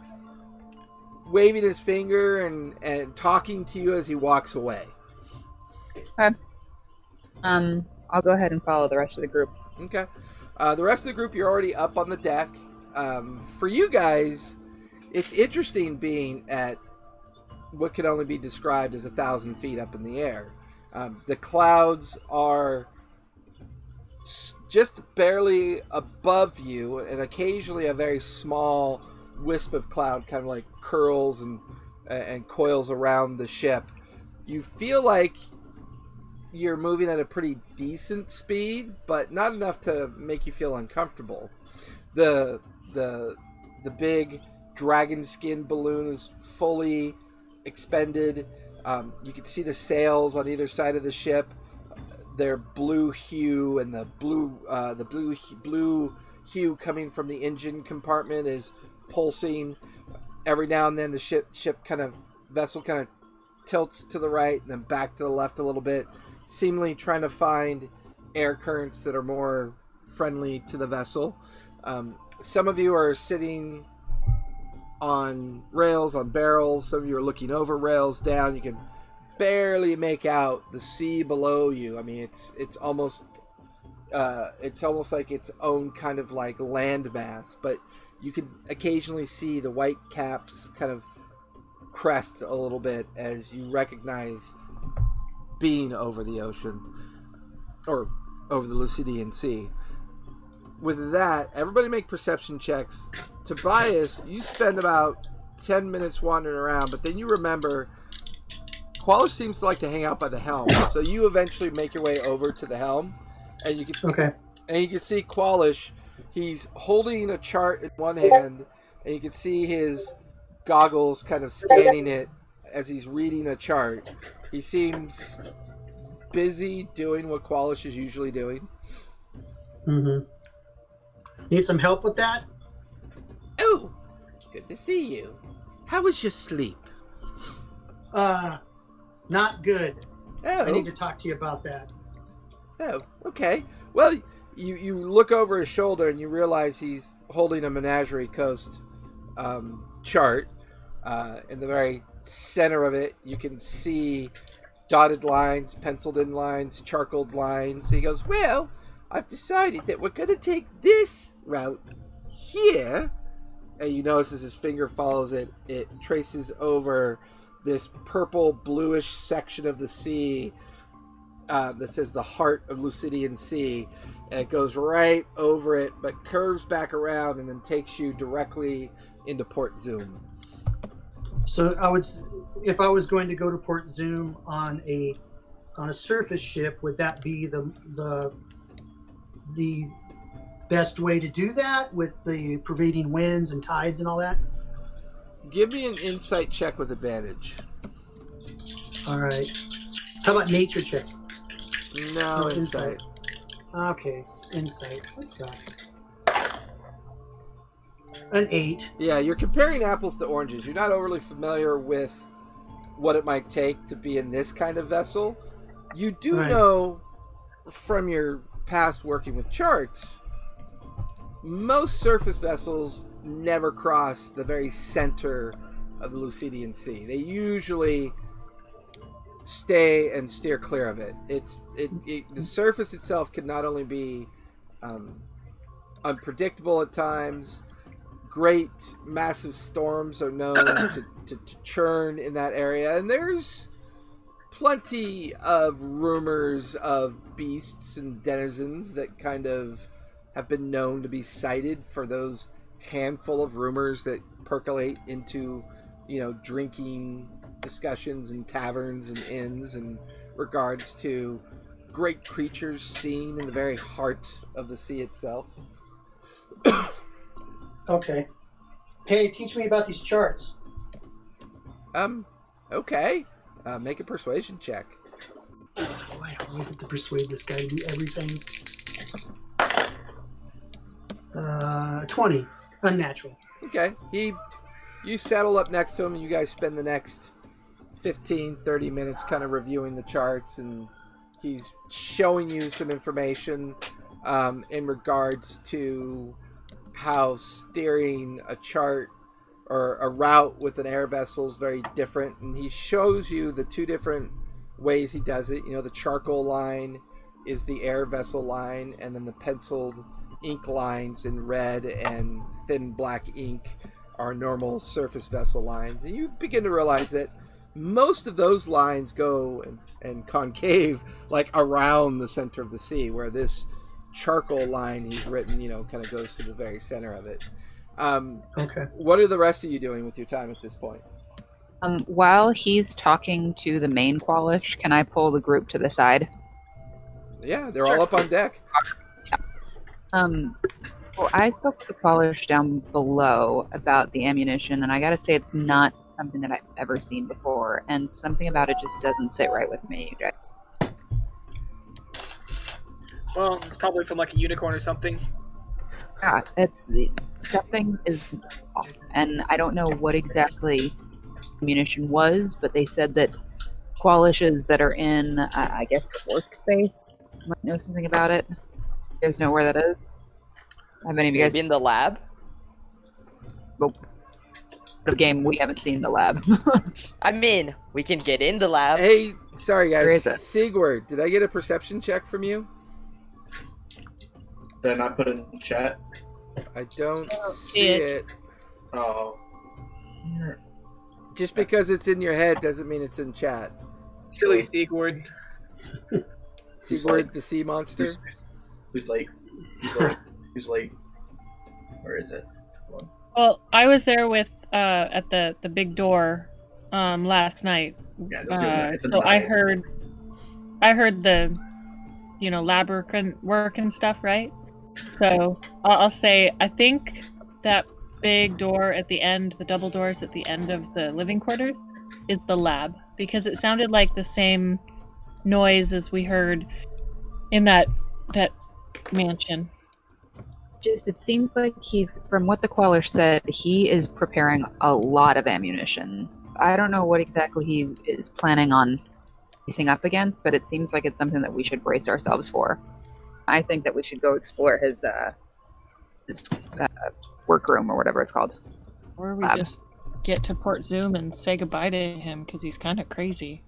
waving his finger and and talking to you as he walks away. Okay. Um, I'll go ahead and follow the rest of the group. Okay. Uh, the rest of the group, you're already up on the deck. Um, for you guys, it's interesting being at what could only be described as a thousand feet up in the air. Um, the clouds are just barely above you, and occasionally a very small wisp of cloud kind of like curls and and coils around the ship. You feel like you're moving at a pretty decent speed, but not enough to make you feel uncomfortable. The the the big dragon skin balloon is fully expended. Um, you can see the sails on either side of the ship. They're blue hue, and the blue uh, the blue blue hue coming from the engine compartment is pulsing. Every now and then, the ship ship kind of vessel kind of tilts to the right and then back to the left a little bit, seemingly trying to find air currents that are more friendly to the vessel. Um, some of you are sitting on rails, on barrels. Some of you are looking over rails, down. You can barely make out the sea below you. I mean, it's it's almost uh, it's almost like its own kind of like landmass, but you can occasionally see the white caps kind of crest a little bit as you recognize being over the ocean or over the Lucidian Sea. With that, everybody make perception checks. Tobias, you spend about 10 minutes wandering around, but then you remember Qualish seems to like to hang out by the helm. So you eventually make your way over to the helm and you can see, Okay. and you can see Qualish. He's holding a chart in one hand, and you can see his goggles kind of scanning it as he's reading a chart. He seems busy doing what Qualish is usually doing. Mm-hmm. Need some help with that? Oh, good to see you. How was your sleep? Uh, not good. Oh, I need to talk to you about that. Oh, okay. Well, you you look over his shoulder and you realize he's holding a Menagerie Coast um, chart. Uh, in the very center of it, you can see dotted lines, penciled in lines, charcoaled lines. So he goes, "Well, I've decided that we're going to take this route here." And you notice as his finger follows it, it traces over this purple bluish section of the sea uh, that says the heart of Lucidian Sea, and it goes right over it, but curves back around and then takes you directly into Port Zoom. So I would, if I was going to go to Port Zoom on a on a surface ship, would that be the the the best way to do that with the pervading winds and tides and all that? Give me an insight check with advantage. All right. How about nature check? No insight. insight. Okay, insight. That sucks. An eight. Yeah, you're comparing apples to oranges. You're not overly familiar with what it might take to be in this kind of vessel. You do Right. know from your past working with charts, most surface vessels never cross the very center of the Lucidian Sea. They usually stay and steer clear of it. It's it, it the surface itself can not only be um, unpredictable at times. Great massive storms are known to, to, to churn in that area, and there's plenty of rumors of beasts and denizens that kind of have been known to be sighted for those handful of rumors that percolate into, you know, drinking discussions in taverns and inns in regards to great creatures seen in the very heart of the sea itself. Okay. Hey, teach me about these charts. Um, okay. Uh, make a persuasion check. Boy, I always have to persuade this guy to do everything. Uh, 20. Unnatural. Okay. He, you settle up next to him, and you guys spend the next 15, 30 minutes kind of reviewing the charts, and he's showing you some information um, in regards to how steering a chart or a route with an air vessel is very different. And he shows you the two different ways he does it. You know, the charcoal line is the air vessel line, and then the penciled ink lines in red and thin black ink are normal surface vessel lines. And you begin to realize that most of those lines go and, and concave like around the center of the sea, where this charcoal line he's written, you know, kind of goes to the very center of it. Um, Okay. what are the rest of you doing with your time at this point? Um, while he's talking to the main Qualish, can I pull the group to the side? Yeah, they're Sure. all up on deck. Um, well, I spoke to the Qualish down below about the ammunition, and I gotta say, it's not something that I've ever seen before, and something about it just doesn't sit right with me, you guys. Well, it's probably from like a unicorn or something. Yeah, it's something is off, and I don't know what exactly ammunition was, but they said that Qualishes that are in, uh, I guess, the workspace might know something about it. You guys know where that is? Have any of you guys Maybe in the lab. The game? We haven't seen the lab. I mean, we can get in the lab. Hey, sorry guys. is it? Sigward, did I get a perception check from you? Did I not put it in chat? I don't oh, see see it. it. Oh. Just because it's in your head doesn't mean it's in chat. Silly Steakward. Who's Sigward, like- the sea monster. Who's, who's late? Who's late? Who's late? Where is it? Well, I was there with uh at the the big door um last night. Yeah, Uh, one. It's in so I heard I heard the you know lab work and work and stuff, right? So I'll, I'll say I think that big door at the end, the double doors at the end of the living quarters, is the lab because it sounded like the same noise as we heard in that that mansion. Just it seems like he's from what the Queller said, he is preparing a lot of ammunition. I don't know what exactly he is planning on facing up against, but it seems like it's something that we should brace ourselves for. I think that we should go explore his uh his uh, workroom or whatever it's called. Or we Lab. just get to Port Zoom and say goodbye to him because he's kind of crazy.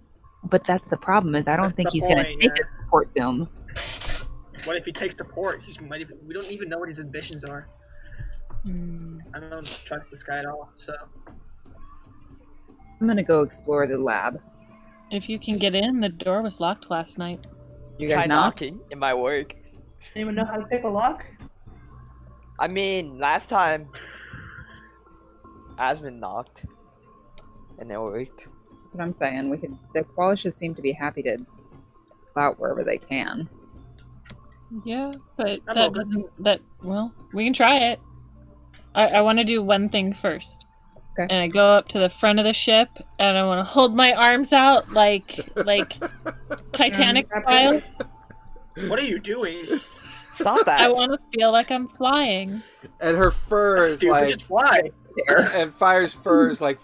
But that's the problem is I don't That's think he's going to point, take yeah. us to Port Zoom. What if he takes the port? He's might even, we don't even know what his ambitions are. Hmm. I don't trust this guy at all. So I'm gonna go explore the lab. If you can get in, the door was locked last night. You Try guys knock? knocking. It might work. Anyone know how to pick a lock? I mean, last time, Asmund knocked, and it worked. That's what I'm saying. We could. The Qualishes seem to be happy to go out wherever they can. Yeah, but I'm that open. doesn't. That well, we can try it. I, I want to do one thing first. Okay. And I go up to the front of the ship, and I want to hold my arms out like like Titanic style. What are you doing? Stop that. I want to feel like I'm flying. and her fur That's is stupid. like, Just fly. and Fire's fur is like,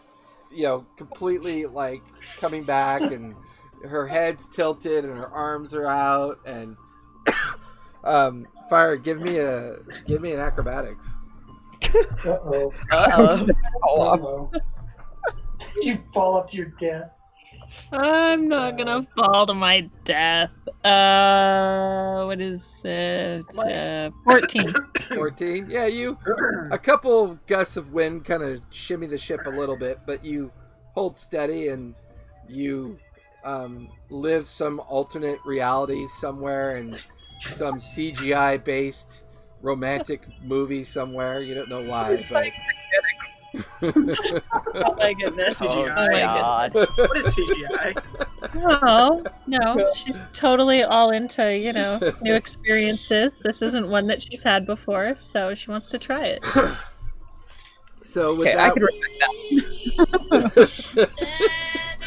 you know, completely like coming back, and her head's tilted, and her arms are out, and um, Fire, give me a give me an acrobatics. Uh oh. Uh-oh. Uh-oh. you fall up to your death. I'm not gonna fall to my death. Uh, what is it? Uh, fourteen. 14 yeah you a couple gusts of wind kind of shimmy the ship a little bit but you hold steady and you um, live some alternate reality somewhere in some cgi based romantic movie somewhere you don't know why but Oh my goodness. Oh, oh CGI. my god. What is CGI? No, oh, no, she's totally all into, you know, new experiences. This isn't one that she's had before, so she wants to try it. so with Okay, I that could respect that.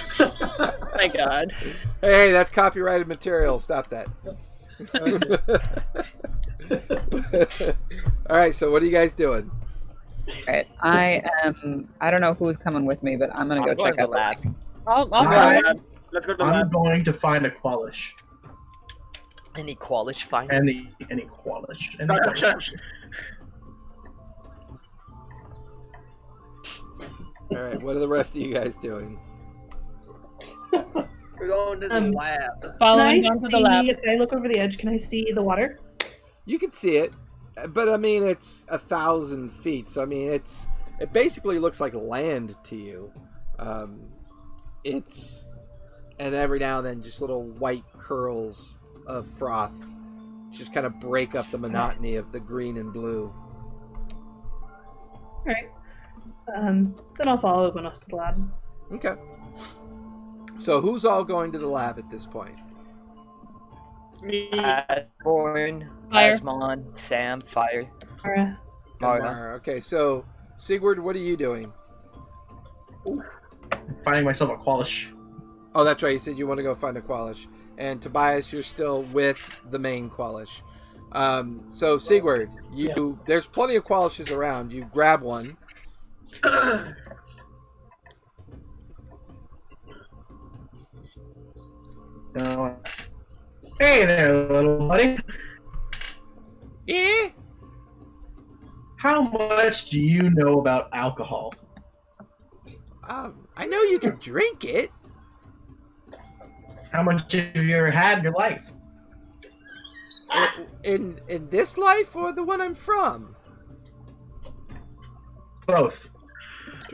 Oh my god. hey that's copyrighted material stop that all right so what are you guys doing Alright, I am. I don't know who's coming with me, but I'm gonna go I'm going check out the lab. I'll, I'll I- go. Let's go to the I'm lab. going to find a Qualish. Any Qualish find? Any any Qualish. Any No, no, Qualish. shut up, shut all right what are the rest of you guys doing up. We're going to the Um, lab. Can I Following down to the lab. if I look over the edge, can I see the water? You can see it, but I mean it's a thousand feet, so I mean it's it basically looks like land to you. Um, it's and every now and then just little white curls of froth just kind of break up the monotony of the green and blue. Alright. Um, then I'll follow everyone else to the lab. Okay. So who's all going to the lab at this point? Me. Asborn, Asmon, Sam, Fire. Alright. Mara. Mara. Okay, so Sigurd, what are you doing? Finding myself a Qualish. Oh, that's right. You said you want to go find a Qualish. And Tobias, you're still with the main Qualish. Um, so Sigurd, you there's plenty of Qualishes around. You grab one. Uh, hey there, little buddy. Yeah. How much do you know about alcohol? Um, I know you can drink it. How much have you ever had in your life? In in this life or the one I'm from? Both.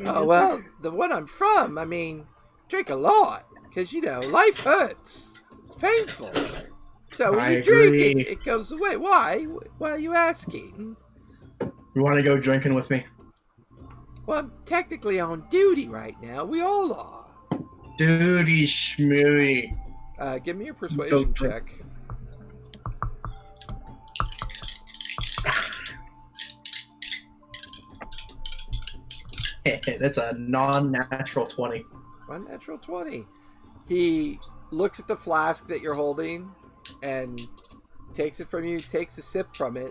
Oh well, the one I'm from. I mean, drink a lot because you know life hurts. Painful. So when I you drink it, it goes away. Why? Why are you asking? You want to go drinking with me? Well, I'm technically on duty right now. We all are. Duty schmooty. Uh, give me a persuasion check. That's a non-natural 20. Non natural 20. He looks at the flask that you're holding and takes it from you, takes a sip from it.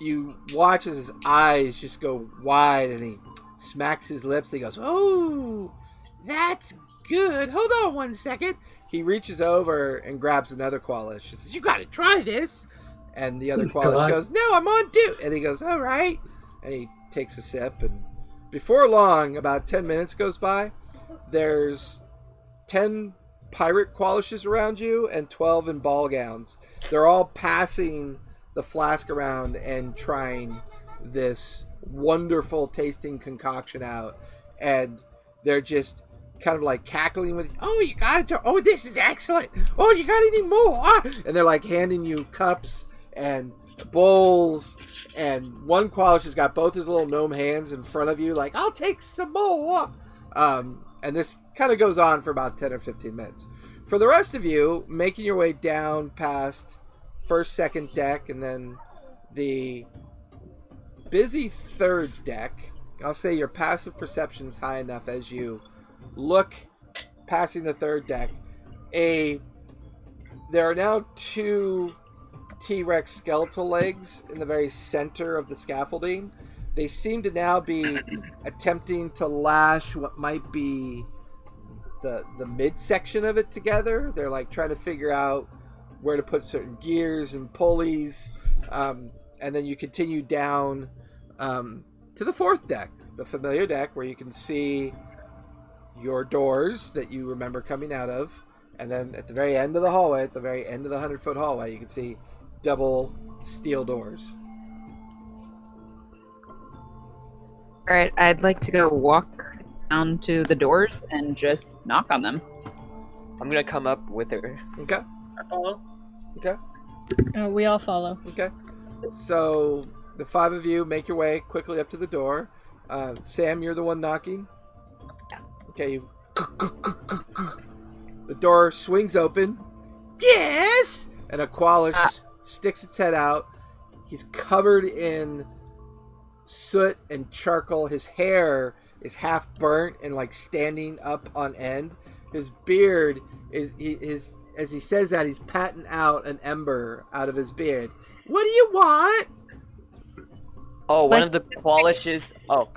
You watch as his eyes just go wide and he smacks his lips. He goes, Oh, that's good. Hold on one second. He reaches over and grabs another Qualish and says, You gotta try this. And the other Qualish goes, No, I'm on duty. And he goes, All right. And he takes a sip. And before long, about 10 minutes goes by, there's 10 pirate qualishes around you and 12 in ball gowns. They're all passing the flask around and trying this wonderful tasting concoction out. And they're just kind of like cackling with, "Oh, you got it! Oh, this is excellent! Oh, you got any more?" Ah!" And they're like handing you cups and bowls. And one Qualish has got both his little gnome hands in front of you, like, "I'll take some more." Um, and this kind of goes on for about ten or fifteen minutes. For the rest of you, making your way down past first, second deck, and then the busy third deck. I'll say your passive perception's high enough as you look passing the third deck. A there are now two T-Rex skeletal legs in the very center of the scaffolding. They seem to now be attempting to lash what might be the the midsection of it together. They're like trying to figure out where to put certain gears and pulleys, um, and then you continue down um, to the fourth deck, the familiar deck, where you can see your doors that you remember coming out of, and then at the very end of the hallway, at the very end of the hundred foot hallway, you can see double steel doors. All right, I'd like to go walk down to the doors and just knock on them. I'm gonna come up with her. Okay. I follow. Okay. Uh, we all follow. Okay. So the five of you make your way quickly up to the door. Uh, Sam, you're the one knocking. Yeah. Okay. You... The door swings open. Yes. And a Qualish Ah. sticks its head out. He's covered in soot and charcoal. His hair is half burnt and like standing up on end. His beard is he, his as he says that he's patting out an ember out of his beard. What do you want? Oh, one Like of the this- Qualishes. Oh,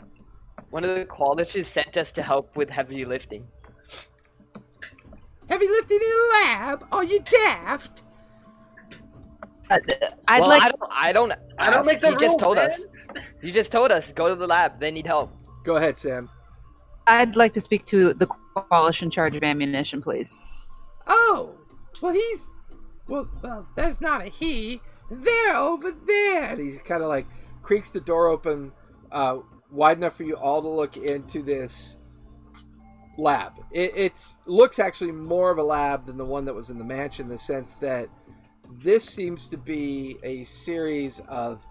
one of the Qualishes sent us to help with heavy lifting. Heavy lifting in a lab? Are you daft? Uh, I'd well, like. I don't. I don't. I don't make the You just told man. us. You just told us go to the lab. They need help. Go ahead, Sam. I'd like to speak to the Qualish in charge of ammunition, please. Oh, well, he's. Well, well, that's not a he. They're over there. And he kind of like creaks the door open uh, wide enough for you all to look into this lab. It it's looks actually more of a lab than the one that was in the mansion, in the sense that this seems to be a series of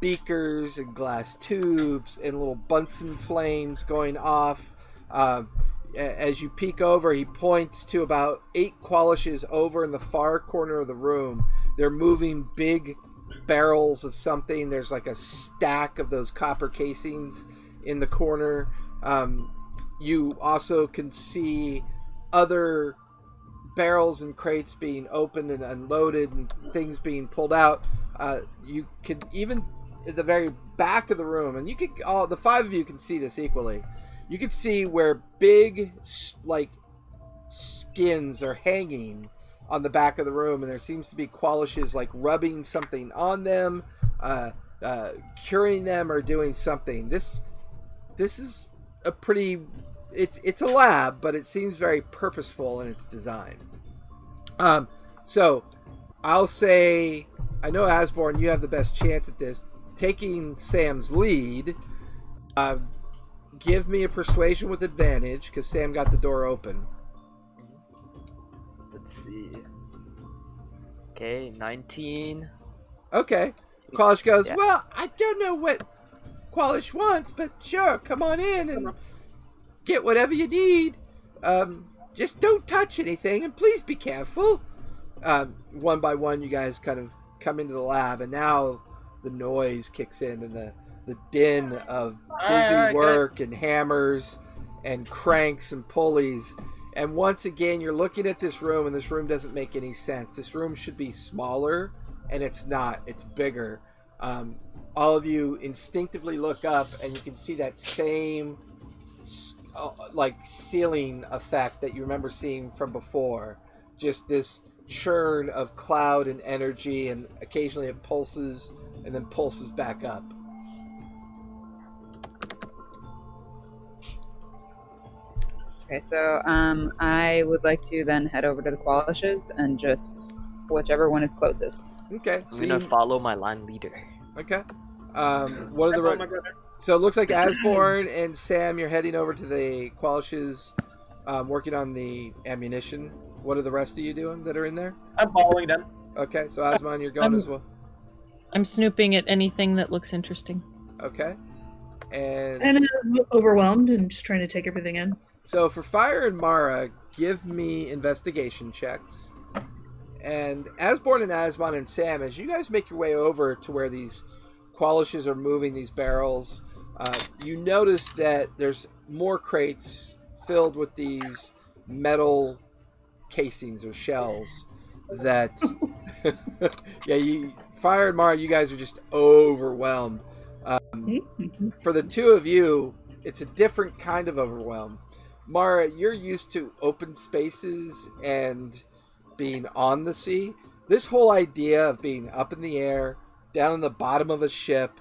beakers and glass tubes and little Bunsen flames going off. A- as you peek over, he points to about eight Qualishes over in the far corner of the room. They're moving big barrels of something. There's like a stack of those copper casings in the corner. Um, you also can see other barrels and crates being opened and unloaded and things being pulled out. Uh, you can even at the very back of the room, and you can all the five of you can see this equally. You can see where big like skins are hanging on the back of the room, and there seems to be Qualishes like rubbing something on them, uh, uh, curing them, or doing something. This this is a pretty it's it's a lab, but it seems very purposeful in its design. Um, so I'll say I know Asborn, you have the best chance at this. Taking Sam's lead, uh, give me a persuasion with advantage because Sam got the door open. Let's see. Okay, 19. Okay. Qualish goes, Yeah. Well, I don't know what Qualish wants, but sure, come on in and get whatever you need. Um, just don't touch anything, and please be careful. Um, one by one, you guys kind of come into the lab, and now the noise kicks in, and the, the din of busy good. work and hammers and cranks and pulleys. And once again, you're looking at this room, and this room doesn't make any sense. This room should be smaller, and it's not. It's bigger. Um, all of you instinctively look up, and you can see that same uh, like ceiling effect that you remember seeing from before. Just this churn of cloud and energy, and occasionally it pulses and then pulses back up. Okay, so um, I would like to then head over to the Qualishes and just whichever one is closest. Okay, I'm so gonna you, follow my line leader. okay. Um, what are the Follow re- so it looks like Asborn and Sam, you're heading over to the Qualishes, um, working on the ammunition. What are the rest of you doing that are in there? I'm following them. Okay, so Asmon, you're going I'm- as well. I'm snooping at anything that looks interesting. Okay, and And I'm overwhelmed and just trying to take everything in. So for Fire and Mara, give me investigation checks. And Asborn and Asmon and Sam, as you guys make your way over to where these Qualishes are moving these barrels, uh, you notice that there's more crates filled with these metal casings or shells that yeah you fire and mara you guys are just overwhelmed. Um, for the two of you it's a different kind of overwhelm. Mara you're used to open spaces and being on the sea. This whole idea of being up in the air down in the bottom of a ship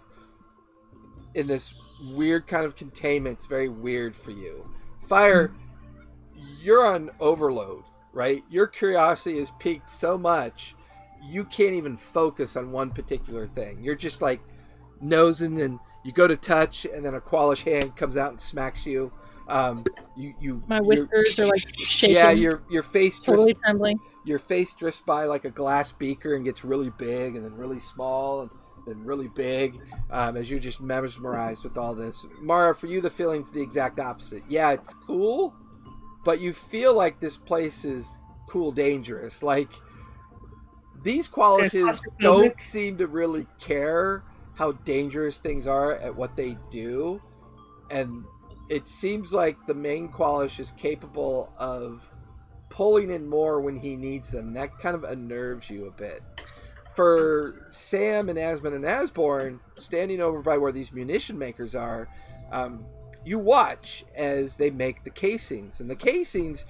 in this weird kind of containment. It's very weird for you. Fire you're on overload right? Your curiosity is peaked so much you can't even focus on one particular thing. You're just like nosing and you go to touch and then a qualish hand comes out and smacks you um you you My whiskers are like shaking. yeah your your face drifts, totally trembling. your face drifts by like a glass beaker and gets really big and then really small and then really big um, as you're just mesmerized with all this. Mara, for you, the feeling's the exact opposite. Yeah, it's cool, but you feel like this place is cool dangerous. Like these qualities don't seem to really care how dangerous things are at what they do, and it seems like the main qualish is capable of pulling in more when he needs them. That kind of unnerves you a bit. For Sam and Asmon and Asborn, standing over by where these munition makers are, um, you watch as they make the casings. And the casings,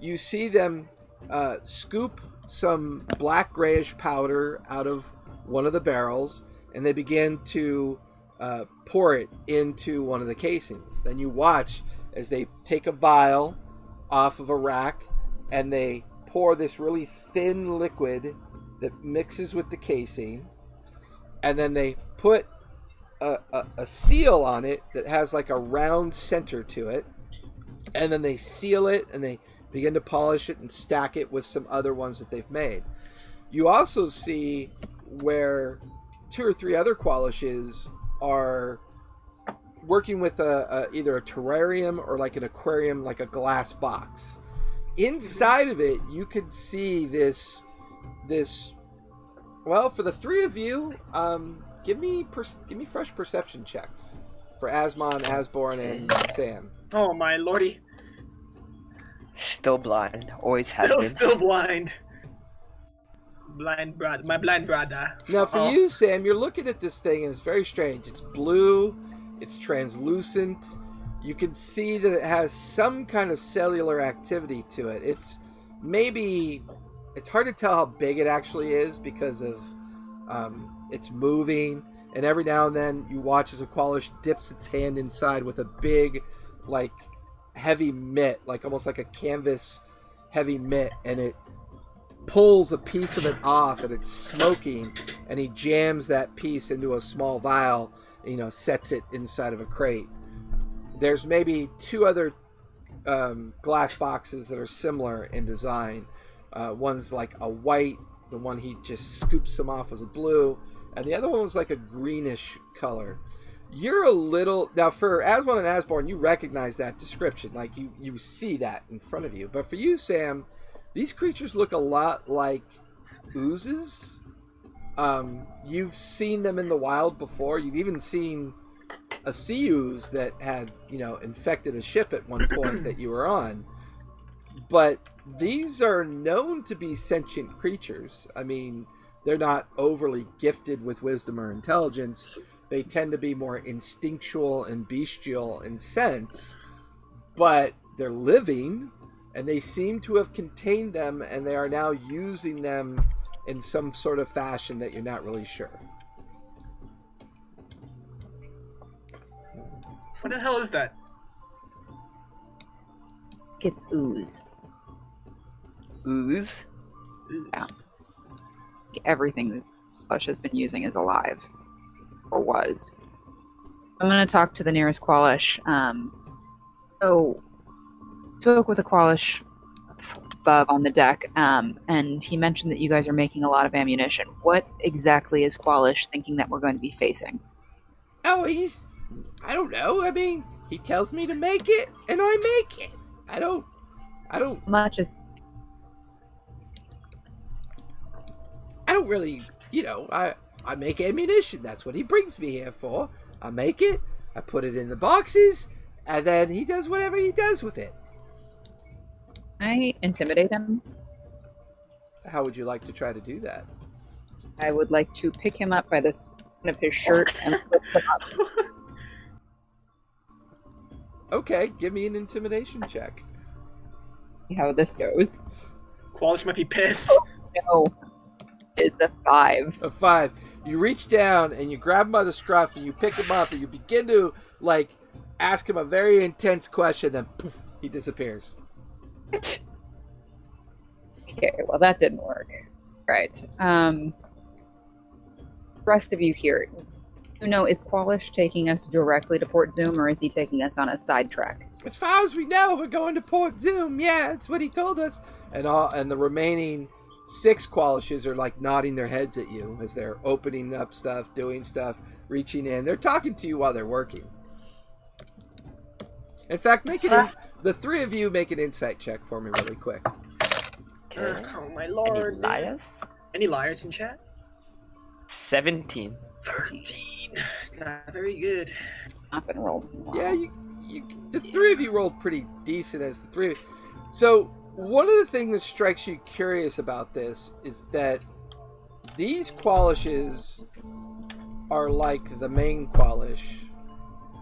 you see them uh, scoop some black grayish powder out of one of the barrels, and they begin to uh, pour it into one of the casings. Then you watch as they take a vial off of a rack and they pour this really thin liquid that mixes with the casing, and then they put a, a, a seal on it that has like a round center to it, and then they seal it and they begin to polish it and stack it with some other ones that they've made. You also see where two or three other qualishes are working with a, a either a terrarium or like an aquarium, like a glass box. Inside of it, you could see this this. Well, for the three of you, um, give me per, give me fresh perception checks for Asmon, Asborn, and Sam. Oh my lordy. Still blind. Always has Still, been. still blind. Blind brother. My blind brother. Now, for you, Sam, you're looking at this thing and it's very strange. It's blue, it's translucent. You can see that it has some kind of cellular activity to it. It's maybe, it's hard to tell how big it actually is because of um, it's moving. And every now and then you watch as a Qualish dips its hand inside with a big, like, heavy mitt, like almost like a canvas heavy mitt, and it pulls a piece of it off and it's smoking and he jams that piece into a small vial you know sets it inside of a crate. There's maybe two other um, glass boxes that are similar in design. Uh, one's like a white the one he just scoops them off was a blue and the other one was like a greenish color. You're a little now for Asmon and Asborn you recognize that description like you you see that in front of you. But for you Sam these creatures look a lot like oozes. Um, you've seen them in the wild before. You've even seen a sea ooze that had, you know, infected a ship at one point that you were on. But these are known to be sentient creatures. I mean, they're not overly gifted with wisdom or intelligence. They tend to be more instinctual and bestial in sense, but they're living and they seem to have contained them and they are now using them in some sort of fashion that you're not really sure. What the hell is that? It's ooze. Ooze. Everything that Flush has been using is alive. or was. I'm going to talk to the nearest Qualish. Um, so, spoke with a Qualish above on the deck, um, and he mentioned that you guys are making a lot of ammunition. What exactly is Qualish thinking that we're going to be facing? Oh, he's. I don't know. I mean, he tells me to make it, and I make it. I don't. I don't. Much as I don't really. You know, I I make ammunition. That's what he brings me here for. I make it. I put it in the boxes, and then he does whatever he does with it. I intimidate him. How would you like to try to do that? I would like to pick him up by the skin of his shirt and lift him up. Okay, give me an intimidation check. See how this goes. Qualish might be pissed. Oh, no, it's a five. A five. You reach down and you grab him by the scruff and you pick him up and you begin to like ask him a very intense question. Then poof, he disappears. Okay, well that didn't work. Right. Um rest of you here. You know, is Qualish taking us directly to Port Zoom or is he taking us on a sidetrack? As far as we know, we're going to Port Zoom. Yeah, that's what he told us. And all and the remaining six Qualishes are like nodding their heads at you as they're opening up stuff, doing stuff, reaching in. They're talking to you while they're working. In fact, make it in, the three of you make an insight check for me really quick. Oh my lord. Any liars? Any liars in chat? 17. 13. Not very good. Not been rolled. Yeah, you, you, the three of you rolled pretty decent as the three. So one of the things that strikes you curious about this is that these Qualishes are like the main Qualish,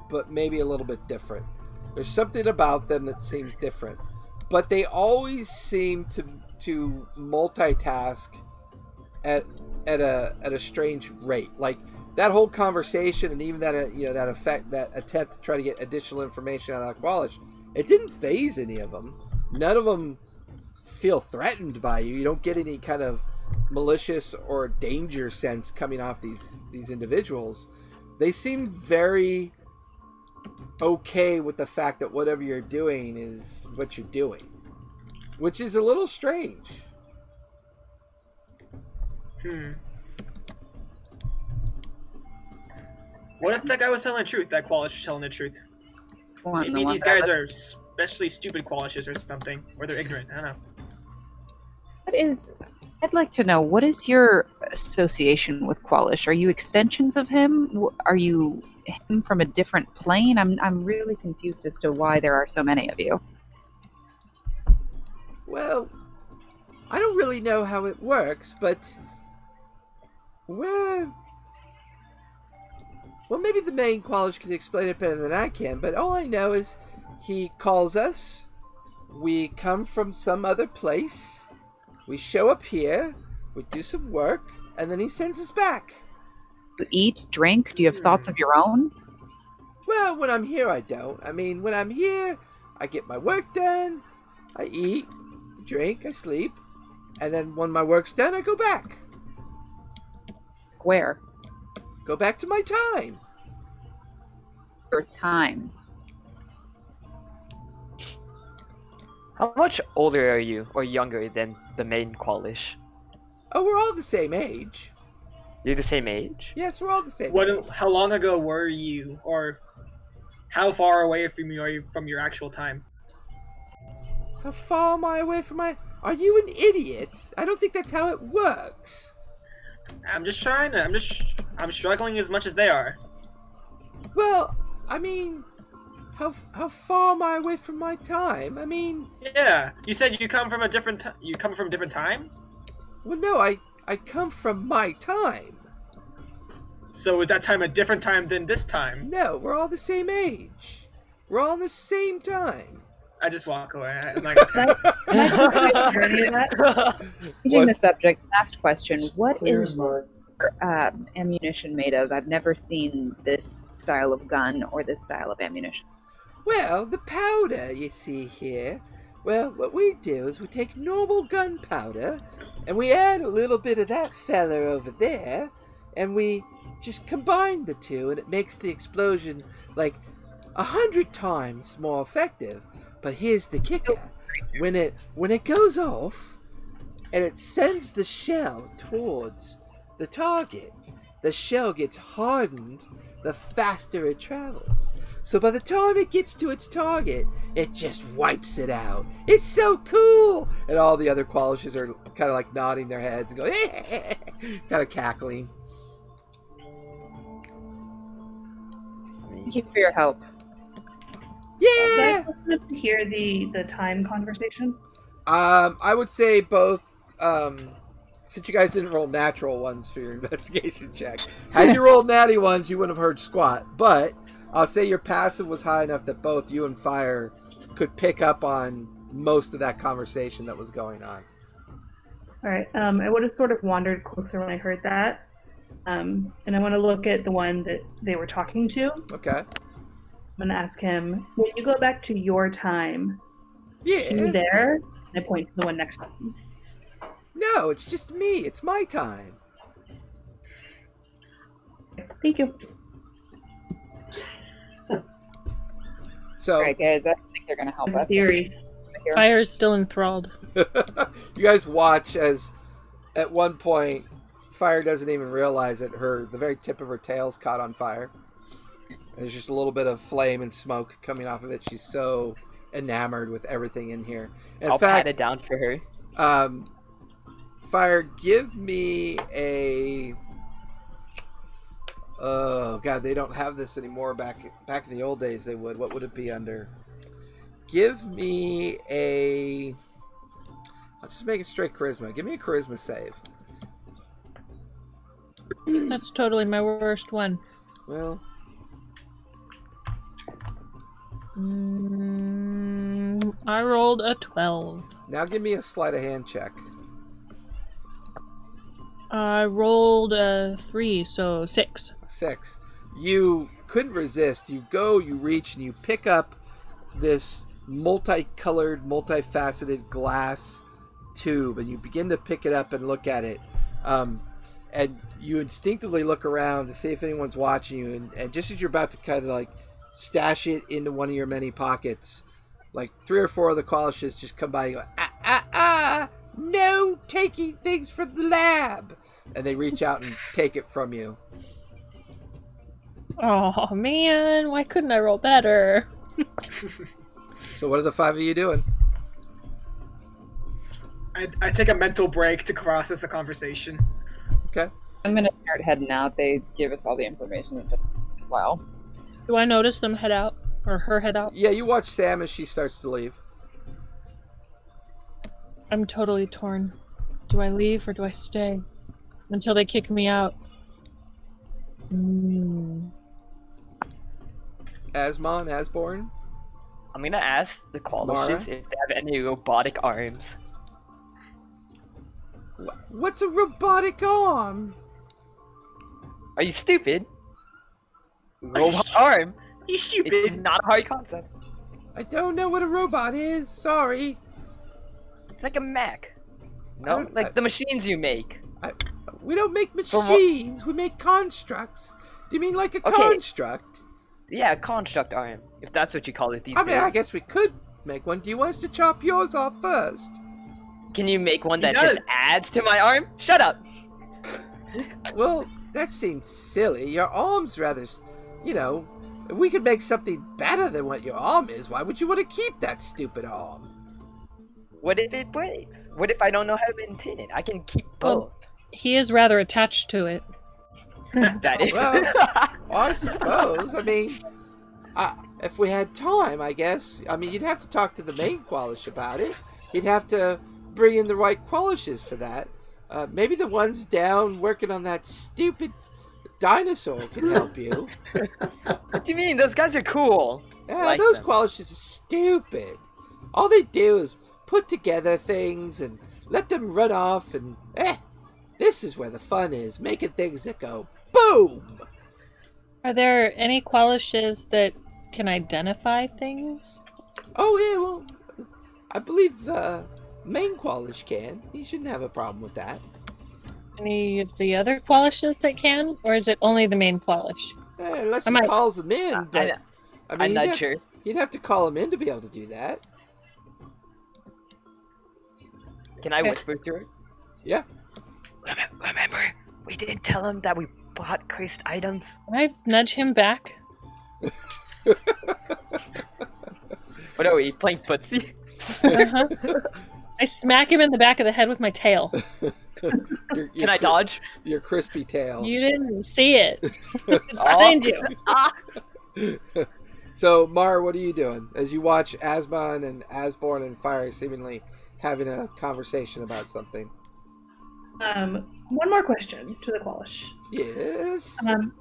but maybe a little bit different. There's something about them that seems different, but they always seem to to multitask at at a at a strange rate. Like that whole conversation and even that uh, you know that effect that attempt to try to get additional information out of Qualish, it didn't phase any of them. None of them feel threatened by you. You don't get any kind of malicious or danger sense coming off these these individuals. They seem very okay with the fact that whatever you're doing is what you're doing, which is a little strange. Hmm. What if that guy was telling the truth? That Qualish was telling the truth. One, the Maybe one these that- guys are especially stupid Qualishes or something, or they're ignorant. I don't know. What is? I'd like to know what is your association with Qualish? Are you extensions of him? Are you him from a different plane? I'm I'm really confused as to why there are so many of you. Well, I don't really know how it works, but well, well, maybe the main Qualish can explain it better than I can. But all I know is he calls us. We come from some other place. We show up here. We do some work, and then he sends us back. You eat, drink. Do you have thoughts of your own? Well, when I'm here, I don't. I mean, when I'm here, I get my work done. I eat, drink, I sleep, and then when my work's done, I go back. Where? Go back to my time. Your time. How much older are you, or younger than the main Qualish? Oh, we're all the same age. You're the same age? Yes, we're all the same. What? age. How long ago were you, or how far away from you are you from your actual time? How far am I away from my? Are you an idiot? I don't think that's how it works. I'm just trying to. I'm just. I'm struggling as much as they are. Well, I mean, how how far am I away from my time? I mean, Yeah. You said you come from a different. T- you come from a different time. well, no, I I come from my time. So is that time a different time than this time? No, we're all the same age. We're all in the same time. I just walk away. I'm like, okay. Can I just get any of that? Changing the subject. Last question. What Clear is as mud. your um, ammunition made of? I've never seen this style of gun or this style of ammunition. Well, the powder you see here. Well, what we do is we take normal gunpowder and we add a little bit of that feller over there, and we just combine the two, and it makes the explosion like a hundred times more effective. But here's the kicker: when it when it goes off, and it sends the shell towards the target, the shell gets hardened the faster it travels. So by the time it gets to its target, it just wipes it out. It's so cool! And all the other qualishes are kind of like nodding their heads and going, kind of cackling. Thank you for your help. Yeah! Would I love to hear the the time conversation? Um, I would say both. Um, since you guys didn't roll natural ones for your investigation check, had you rolled natty ones, you wouldn't have heard squat. But I'll say your passive was high enough that both you and Fire could pick up on most of that conversation that was going on. All right. Um, I would have sort of wandered closer when I heard that, um, and I want to look at the one that they were talking to. Okay. I'm gonna ask him, when you go back to your time, are you there? And I point to the one next to him. No, it's just me. It's my time. Thank you. So All right, guys, I don't think they're gonna help In us. theory. Here. Fire's still enthralled. you guys watch as at one point fire doesn't even realize that her the very tip of her tail's caught on fire there's just a little bit of flame and smoke coming off of it she's so enamored with everything in here in I'll fact pat it down for her. um fire give me a oh god they don't have this anymore. Back back in the old days they would. What would it be under? Give me a let's just make it straight charisma. Give me a charisma save. That's totally my worst one. well Mm, I rolled a 12. now give me a sleight of hand check I rolled a 3, so 6. six. You couldn't resist. You go, you reach, and you pick up this multicolored, multifaceted glass tube, and you begin to pick it up and look at it. Um, and you instinctively look around to see if anyone's watching you, and, and just as you're about to kind of like stash it into one of your many pockets, like three or four of the qualishes just come by and go, ah, ah, ah, no taking things from the lab. And they reach out and take it from you. Oh man, why couldn't I roll better? So what are the five of you doing? I, I take a mental break to process the conversation. Okay. I'm gonna start heading out. They give us all the information that as well. Do I notice them head out? Or her head out? Yeah, you watch Sam as she starts to leave. I'm totally torn. Do I leave or do I stay? Until they kick me out. Mm. Asmon, Asborn. I'm gonna ask the Mara? qualishes if they have any robotic arms. Wh- What's a robotic arm? Are you stupid? you Robot stu- arm? You It's stupid. not a hard concept. I don't know what a robot is. Sorry. It's like a mech. I No, like I- the machines you make. We don't make machines. We make constructs. Do you mean like a Okay. construct? Yeah, construct arm, if that's what you call it these I mean, days. I guess we could make one. Do you want us to chop yours off first? Can you make one that just adds to my arm? Shut up. Well, that seems silly. Your arm's rather, you know, if we could make something better than what your arm is, why would you want to keep that stupid arm? What if it breaks? What if I don't know how to maintain it? I can keep Well- both. He is rather attached to it. that is. Well- I suppose. I mean, I, if we had time, I guess. I mean, you'd have to talk to the main Qualish about it. You'd have to bring in the right Qualishes for that. Uh, maybe the ones down working on that stupid dinosaur can help you. what do you mean? Those guys are cool. Yeah, Like those them. Qualishes are stupid. All they do is put together things and let them run off, and eh, this is where the fun is making things that go boom. Are there any qualishes that can identify things? Oh yeah, well, I believe uh, main Qualish can. He shouldn't have a problem with that. any of the other Qualishes that can, or is it only the main Qualish? Eh, unless I he might- calls them in, Uh, but I, I mean, I'm he'd not have, sure. he'd have to call him in to be able to do that. Can I whisper to her? Yeah. Remember, remember, we didn't tell him that we bought cursed items. Can I nudge him back? What are we playing footsie? Uh-huh. I smack him in the back of the head with my tail. Your, your Can I cri- dodge? Your crispy tail. You didn't see it. It's behind you. Ah! So, Mar, what are you doing as you watch Asmon and Asborn and Fire seemingly having a conversation about something? Um, one more question to the Qualish. Yes. Um,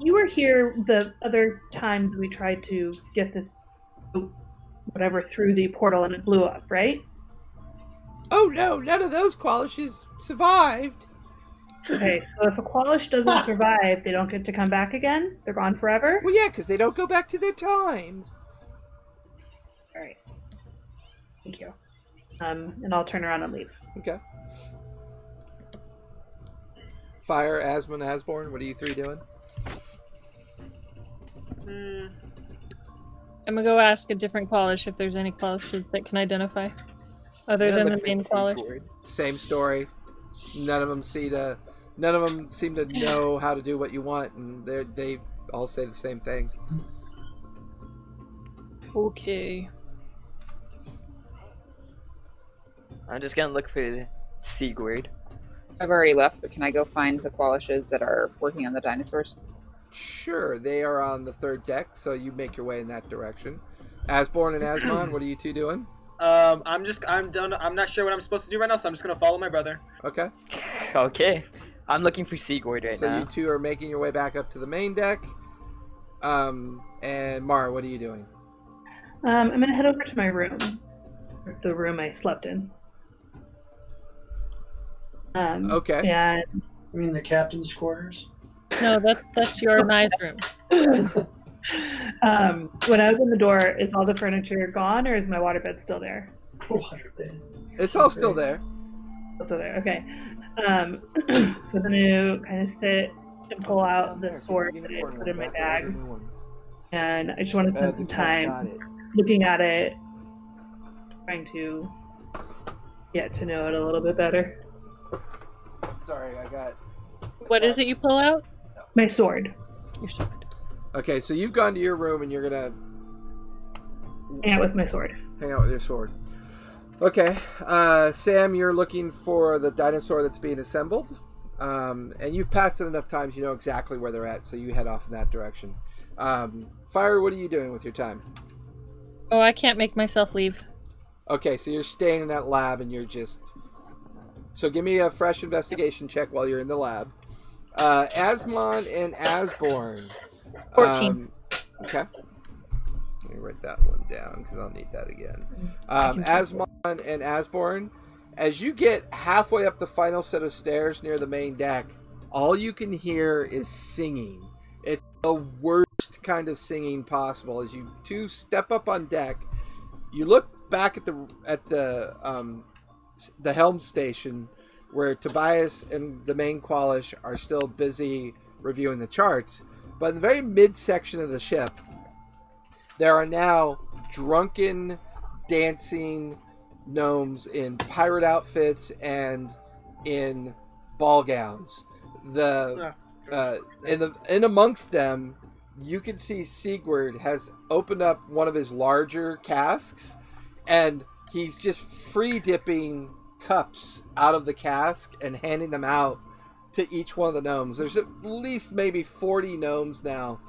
you were here the other times we tried to get this whatever through the portal and it blew up, right? Oh no, none of those Qualishes survived. Okay, so if a Qualish doesn't survive, they don't get to come back again? They're gone forever? Well, yeah, because they don't go back to their time. Alright. Thank you. Um, and I'll turn around and leave. Okay. Fire, Asmon, Asborn, what are you three doing? Hmm. I'm gonna go ask a different Qualish if there's any Qualishes that can identify. Other than the main Qualish. Same story. None of them see the. None of them seem to know how to do what you want, and they they all say the same thing. Okay. I'm just gonna look for Sigurd. I've already left, but can I go find the Qualishes that are working on the dinosaurs? Sure, they are on the third deck, so you make your way in that direction. Asborn and Asmon, what are you two doing? Um, I'm just I'm done. I'm not sure what I'm supposed to do right now, so I'm just gonna follow my brother. Okay. Okay. I'm looking for Sigurd right so now. So you two are making your way back up to the main deck. Um, and Mara, what are you doing? Um, I'm gonna head over to my room. The room I slept in. Um, Okay. Yeah. I mean, the captain's quarters. No, that's that's your nice room. um, when I open the door, is all the furniture gone, or is my waterbed still there? Waterbed. It's all still there. Still there. Okay. Um, so I'm gonna kind of sit and pull out the sword that I put in my bag, and I just want to spend some time looking at it, trying to get to know it a little bit better. Sorry, I got. What is it you pull out? My sword. Your sword. Okay, so you've gone to your room and you're gonna Hang out with my sword. hang out with your sword. Okay, uh, Sam, you're looking for the dinosaur that's being assembled, um, and you've passed it enough times you know exactly where they're at, so you head off in that direction. Um, Fire, what are you doing with your time? Oh, I can't make myself leave. Okay, so you're staying in that lab and you're just. So give me a fresh investigation check while you're in the lab. Uh, Asmon and Asborn. 14. Um, okay. Let me write that one down because I'll need that again. Um, Asmon and Asborn, as you get halfway up the final set of stairs near the main deck, all you can hear is singing. It's the worst kind of singing possible. As you two step up on deck, you look back at the at the um, the helm station where Tobias and the main Qualish are still busy reviewing the charts. But in the very midsection of the ship, there are now drunken, dancing gnomes in pirate outfits and in ball gowns. The uh, in the in amongst them, you can see Sigurd has opened up one of his larger casks, and he's just free dipping cups out of the cask and handing them out to each one of the gnomes. There's at least maybe forty gnomes now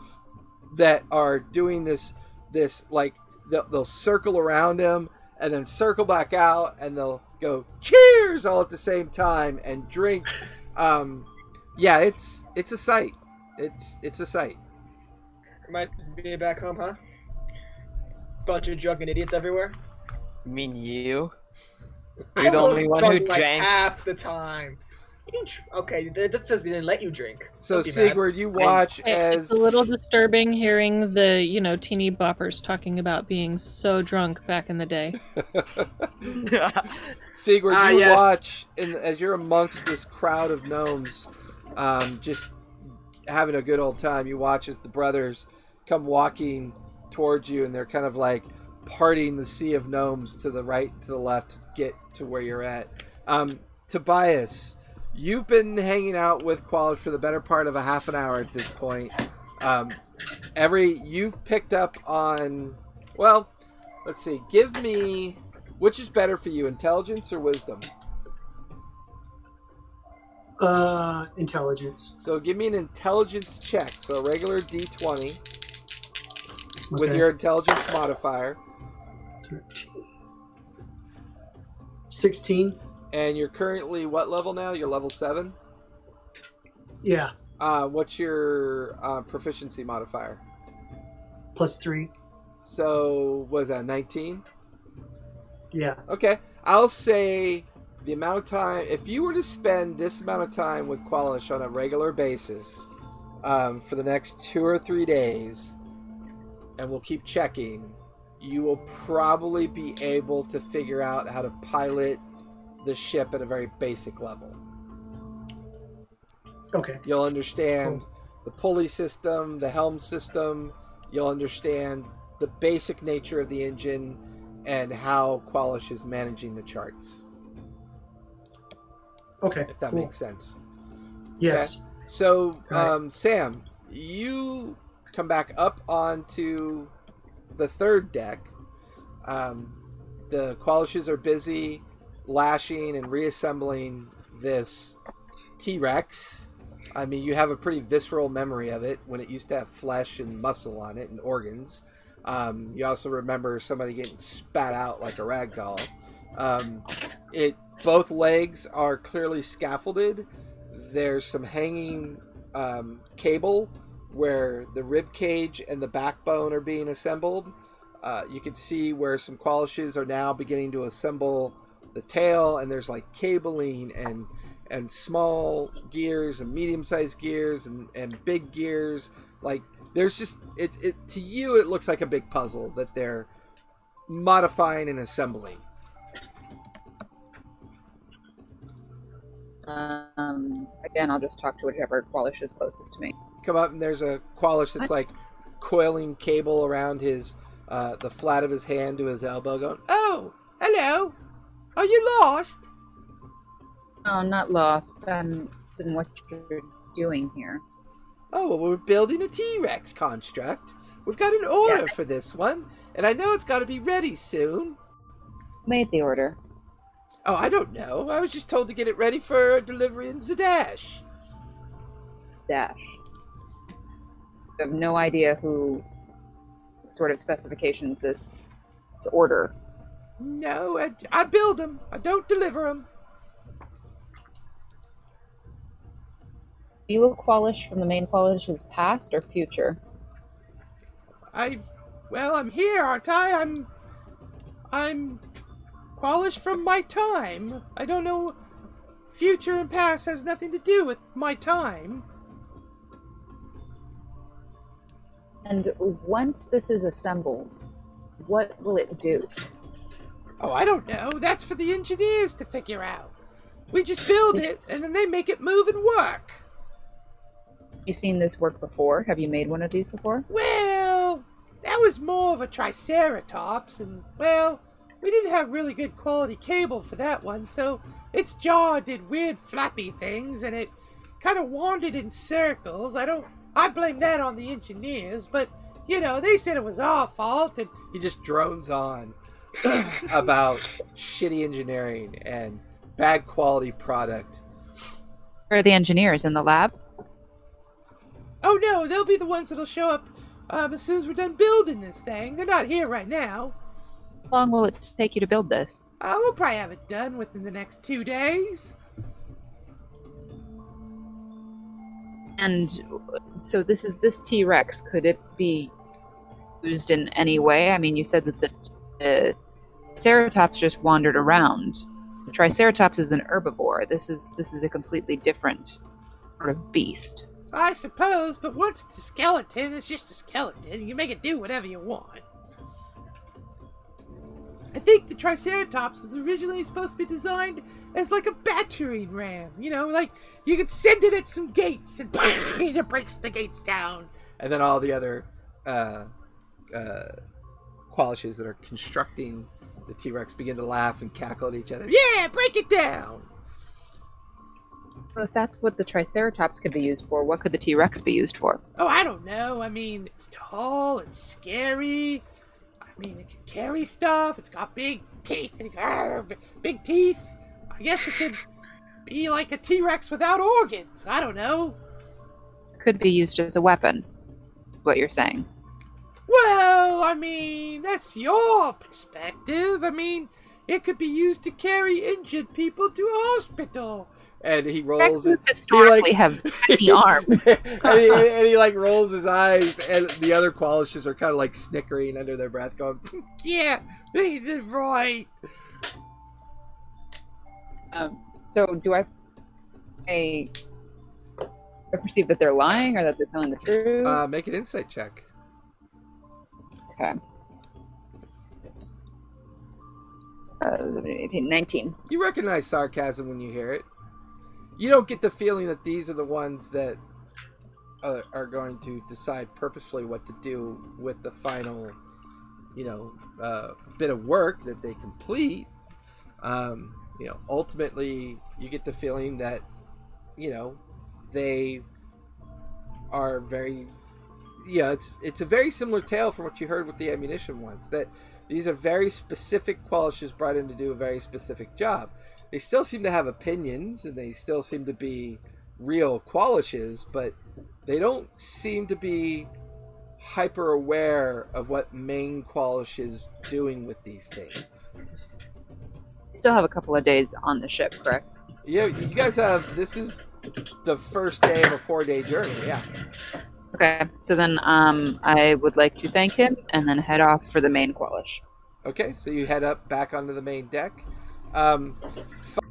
that are doing this this like they'll, they'll circle around him and then circle back out and they'll go cheers all at the same time and drink um yeah it's it's a sight it's it's a sight Reminds me of back home, huh? Bunch of drunken idiots everywhere. You mean you? You're the was only one drunk who like drank. half the time. You Okay, that that says they didn't let you drink. So Don't be mad. Sigurd, you watch It- as It's a little disturbing hearing the, you know, teeny boppers talking about being so drunk back in the day. Sigurd, Ah, you yes. watch, and as you're amongst this crowd of gnomes, um, just having a good old time. You watch as the brothers come walking towards you, and they're kind of like parting the sea of gnomes to the right, to the left, to get to where you're at. Um, Tobias, you've been hanging out with Qualish for the better part of a half an hour at this point. Um, every you've picked up on, well, let's see. Give me which is better for you, intelligence or wisdom? Uh, intelligence. So give me an intelligence check. So a regular d20 with your intelligence modifier, 16. and you're currently what level now? You're level seven. Yeah, Uh, what's your uh, proficiency modifier? plus 3. So was that 19? Yeah. Okay, I'll say the amount of time. If you were to spend this amount of time with Qualish on a regular basis um, for the next two or three days, and we'll keep checking, you will probably be able to figure out how to pilot the ship at a very basic level. Okay. You'll understand the pulley system, the helm system. You'll understand the basic nature of the engine and how Qualish is managing the charts, Okay. if that cool. makes sense. Yes. So, Right. um, Sam, you come back up onto the third deck. Um, the Qualishes are busy lashing and reassembling this T Rex. I mean, you have a pretty visceral memory of it when it used to have flesh and muscle on it and organs. Um, you also remember somebody getting spat out like a rag doll. Um, it both legs are clearly scaffolded. There's some hanging um, cable where the rib cage and the backbone are being assembled. Uh, you can see where some qualishes are now beginning to assemble the tail, and there's like cabling and and small gears and medium-sized gears and, and big gears. Like there's just it, it to you it looks like a big puzzle that they're modifying and assembling. Um, again, I'll just talk to whichever Qualish is closest to me. come up and there's a qualish that's like coiling cable around his uh, the flat of his hand to his elbow going oh hello are you lost Oh, not lost. I'm interested in what you're doing here. oh well we're building a t-rex construct we've got an order Yeah. for this one and i know it's got to be ready soon made the order? Oh i don't know i was just told to get it ready for delivery in Zadash Dash. You have no idea who sort of specifications this, this order. no i, I build them i don't deliver them you a Qualish from the main Qualish's past or future? I, well, I'm here, aren't I? I'm, I'm, Qualish from my time. I don't know. Future and past has nothing to do with my time. And once this is assembled, what will it do? Oh, I don't know. That's for the engineers to figure out. We just build it, and then they make it move and work. You've seen this work before? Have you made one of these before? Well, that was more of a Triceratops, and, well, we didn't have really good quality cable for that one, so its jaw did weird flappy things, and it kind of wandered in circles. I don't. I blame that on the engineers, but, you know, they said it was our fault, and. He just drones on about shitty engineering and bad quality product. Where are the engineers in the lab? Oh no, they'll be the ones that'll show up um, as soon as we're done building this thing. They're not here right now. How long will it take you to build this? Uh, we'll probably have it done within the next two days. And so this is this T Rex. Could it be used in any way? I mean, you said that the uh, Ceratops just wandered around. The Triceratops is an herbivore. This is this is a completely different sort of beast. I suppose, but once it's a skeleton, it's just a skeleton. You can make it do whatever you want. I think the Triceratops was originally supposed to be designed as like a battering ram. You know, like you could send it at some gates and it breaks the gates down. And then all the other uh, uh, Qualishes that are constructing the T Rex begin to laugh and cackle at each other. Yeah, break it down! So if that's what the Triceratops could be used for, what could the T Rex be used for? Oh, I don't know. I mean, it's tall and scary. I mean, it can carry stuff. It's got big teeth. And, big teeth. I guess it could be like a T Rex without organs. I don't know. Could be used as a weapon. What you're saying? Well, I mean, that's your perspective. I mean, it could be used to carry injured people to a hospital. And he rolls Rexes his historically he, have tiny arms. and, he, and he like rolls his eyes, and the other Qualishes are kind of like snickering under their breath, going, "Yeah, he did right." Um, so do I? I, I perceive that they're lying or that they're telling the truth. Uh, make an insight check. okay. Uh, 18, 19. You recognize sarcasm when you hear it. You don't get the feeling that these are the ones that uh, are going to decide purposefully what to do with the final, you know, uh, bit of work that they complete. Um, you know, ultimately, you get the feeling that, you know, they are very yeah, it's it's a very similar tale from what you heard with the ammunition ones. That these are very specific qualishes brought in to do a very specific job. They still seem to have opinions, and they still seem to be real qualishes, but they don't seem to be hyper aware of what main qualish is doing with these things. Still have a couple of days on the ship, correct? Yeah, you guys have this is the first day of a four day journey. Yeah. Okay, so then um, I would like to thank him and then head off for the main Qualish. Okay, so you head up back onto the main deck. Um,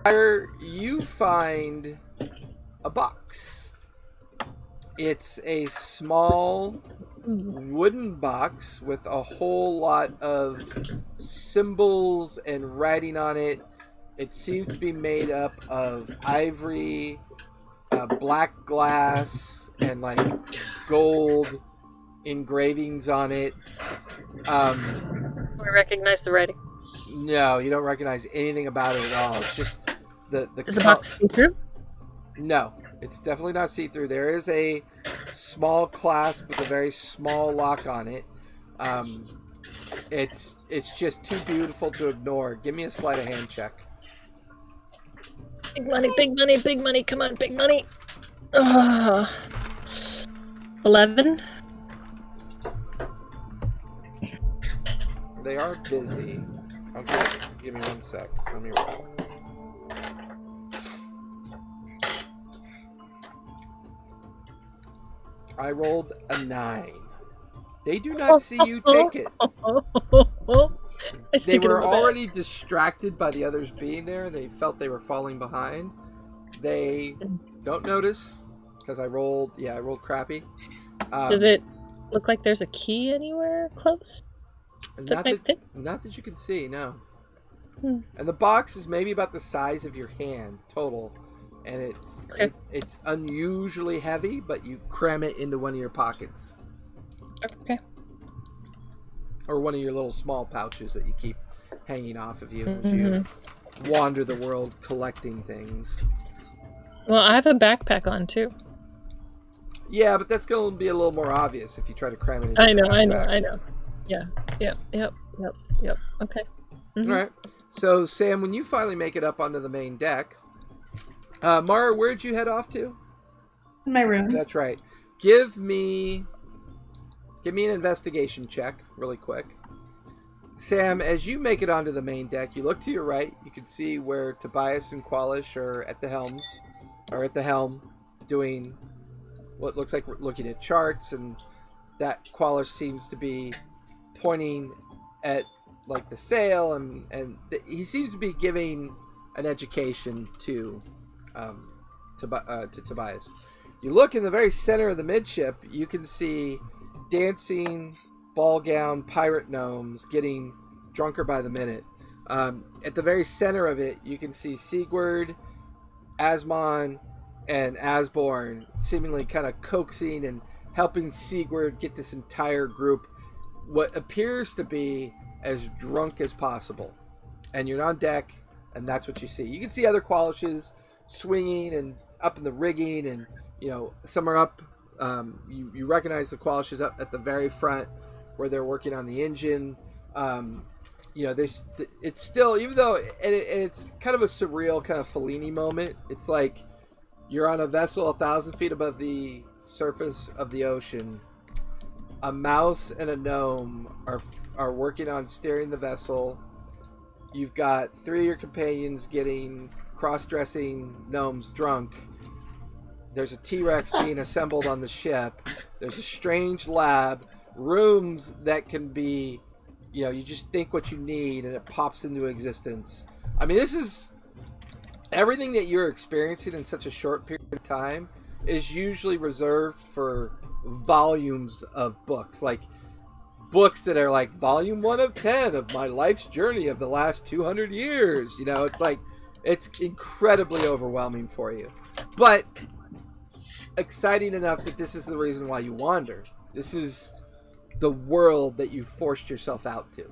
Fire, you find a box. It's a small wooden box with a whole lot of symbols and writing on it. It seems to be made up of ivory, uh, black glass, and like gold engravings on it. Um, We recognize the writing. No, you don't recognize anything about it at all. It's just the the, Is the box see through? No, it's definitely not see through. There is a small clasp with a very small lock on it. Um, it's it's just too beautiful to ignore. Give me a sleight of hand check. Big money, big money, big money. Come on, big money. Ugh. Eleven. They are busy. Okay, give me one sec. Let me roll. I rolled a nine. They do not see you take it. They stick it in were already distracted by the others being there. They felt they were falling behind. They don't notice because I rolled. Yeah, I rolled crappy. Um, Does it look like there's a key anywhere close? Not that, not that you can see, no. Hmm. And the box is maybe about the size of your hand total, and it's Okay. it, it's unusually heavy, but you cram it into one of your pockets Okay. or one of your little small pouches that you keep hanging off of you as Mm-hmm. you wander the world collecting things. Well, I have a backpack on too. Yeah, but that's going to be a little more obvious if you try to cram it. Into I know, I know. I know. Yeah. Yep. Yep. Yep. Yep. Okay. Mhm. All right. So, Sam, when you finally make it up onto the main deck, uh, Mara, where'd you head off to? In my room. That's right. Give me, give me an investigation check, really quick. Sam, as you make it onto the main deck, you look to your right. You can see where Tobias and Qualish are at the helms, are at the helm, doing what looks like we're looking at charts, and that Qualish seems to be pointing at like the sail, and and th- he seems to be giving an education to um, to, uh, to Tobias. You look in the very center of the midship, you can see dancing ball gown pirate gnomes getting drunker by the minute. Um, at the very center of it, you can see Sigurd, Asmon, and Asborn seemingly kind of coaxing and helping Sigurd get this entire group what appears to be as drunk as possible. And you're on deck, and that's what you see. You can see other Qualishes swinging and up in the rigging, and you know some are up. Um, you you recognize the Qualishes up at the very front where they're working on the engine. Um, you know, there's it's still even though it, it's kind of a surreal kind of Fellini moment. It's like you're on a vessel a thousand feet above the surface of the ocean. A mouse and a gnome are are working on steering the vessel. You've got three of your companions getting cross-dressing gnomes drunk. There's a T-Rex being assembled on the ship. There's a strange lab, rooms that can be, you know, you just think what you need and it pops into existence. I mean, this is everything that you're experiencing in such a short period of time is usually reserved for volumes of books like books that are like volume 1 of 10 of my life's journey of the last 200 years you know? It's like it's incredibly overwhelming for you. But exciting enough that this is the reason why you wander. This is the world that you forced yourself out to.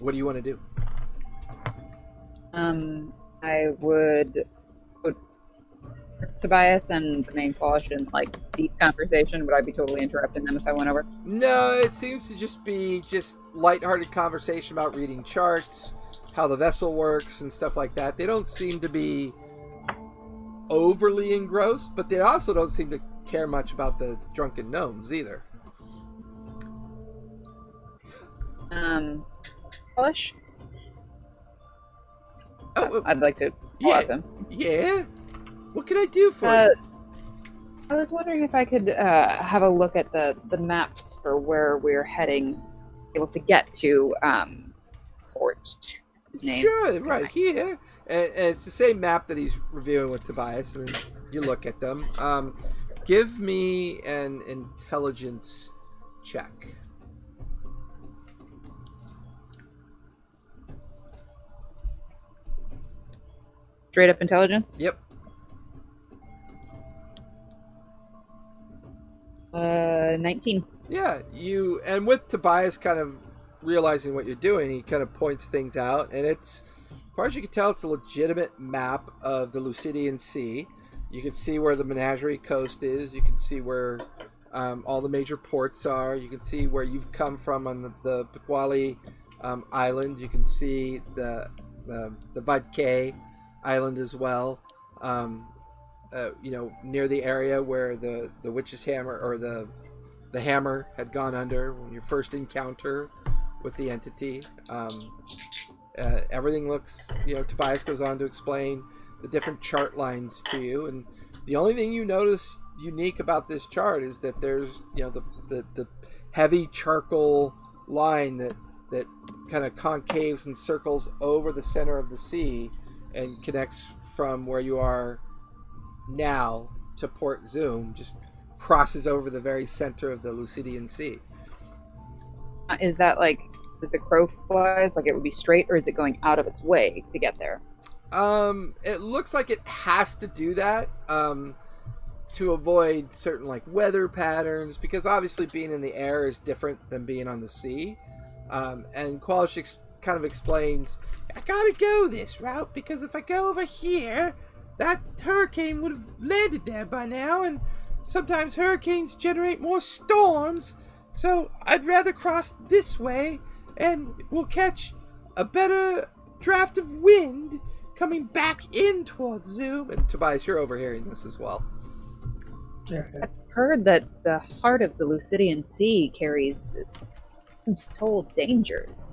What do you want to do? Um I would Tobias and the main Qualish in like deep conversation. Would I be totally interrupting them if I went over? No, it seems to just be just lighthearted conversation about reading charts, how the vessel works, and stuff like that. They don't seem to be overly engrossed, but they also don't seem to care much about the drunken gnomes either. Um, Qualish? Oh, I'd like to yeah, them. yeah. What can I do for Uh, you? I was wondering if I could uh, have a look at the, the maps for where we're heading to be able to get to um, port. Sure, right here. And, and it's the same map that he's reviewing with Tobias, and you look at them. Um, give me an intelligence check. Straight up intelligence. Yep. Uh, nineteen. Yeah, you and with Tobias kind of realizing what you're doing, he kind of points things out, and it's, as far as you can tell, it's a legitimate map of the Lucidian Sea. You can see where the Menagerie Coast is. You can see where um, all the major ports are. You can see where you've come from on the, the Pequali um, Island. You can see the the the Island as well. Um, uh, you know, near the area where the the witch's hammer or the the hammer had gone under when your first encounter with the entity. Um, uh, everything looks, you know, Tobias goes on to explain the different chart lines to you, and the only thing you notice unique about this chart is that there's, you know, the the, the heavy charcoal line that that kind of concaves and circles over the center of the sea and connects from where you are now to Port Zoom, just crosses over the very center of the Lucidian Sea. Uh, Is that like is the crow flies like it would be straight, or is it going out of its way to get there? Um, it looks like it has to do that um, to avoid certain like weather patterns because obviously being in the air is different than being on the sea. Um, and Qualish ex- kind of explains, I gotta go this route because if I go over here, that hurricane would have landed there by now, and sometimes hurricanes generate more storms. So I'd rather cross this way, and we'll catch a better draft of wind coming back in towards Zoom. And Tobias, you're overhearing this as well. I've heard that the heart of the Lucidian Sea carries untold dangers.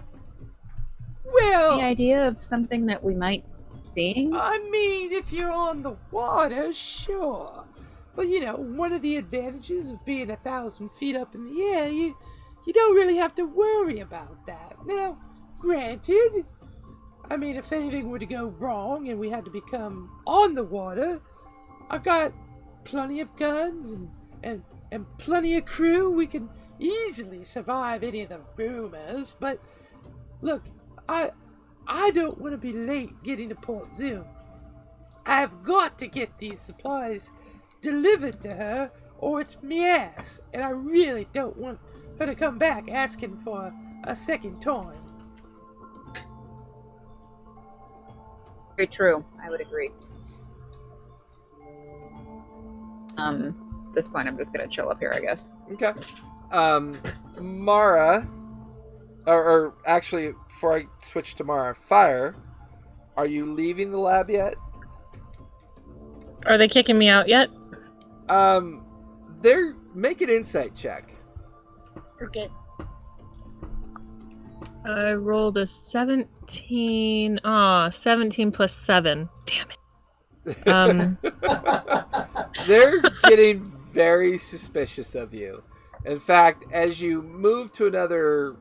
Well, The idea of something that we might be seeing? I mean, if you're on the water, sure. But you know, one of the advantages of being a thousand feet up in the air, you you don't really have to worry about that. Now, granted, I mean, if anything were to go wrong and we had to become on the water, I've got plenty of guns and, and, and plenty of crew. We can easily survive any of the rumors. But look, I I don't want to be late getting to Port Zoom. I've got to get these supplies delivered to her, or it's me ass, and I really don't want her to come back asking for a second time. Very true. I would agree. Um, at this point, I'm just gonna chill up here, I guess. Okay. Um, Mara, or, or actually, before I switch to Mara, Fire, are you leaving the lab yet? Are they kicking me out yet? Um, they're make an insight check. Okay. I rolled a 17. Ah, 17 plus 7. Damn it. Um, They're getting very suspicious of you. In fact, as you move to another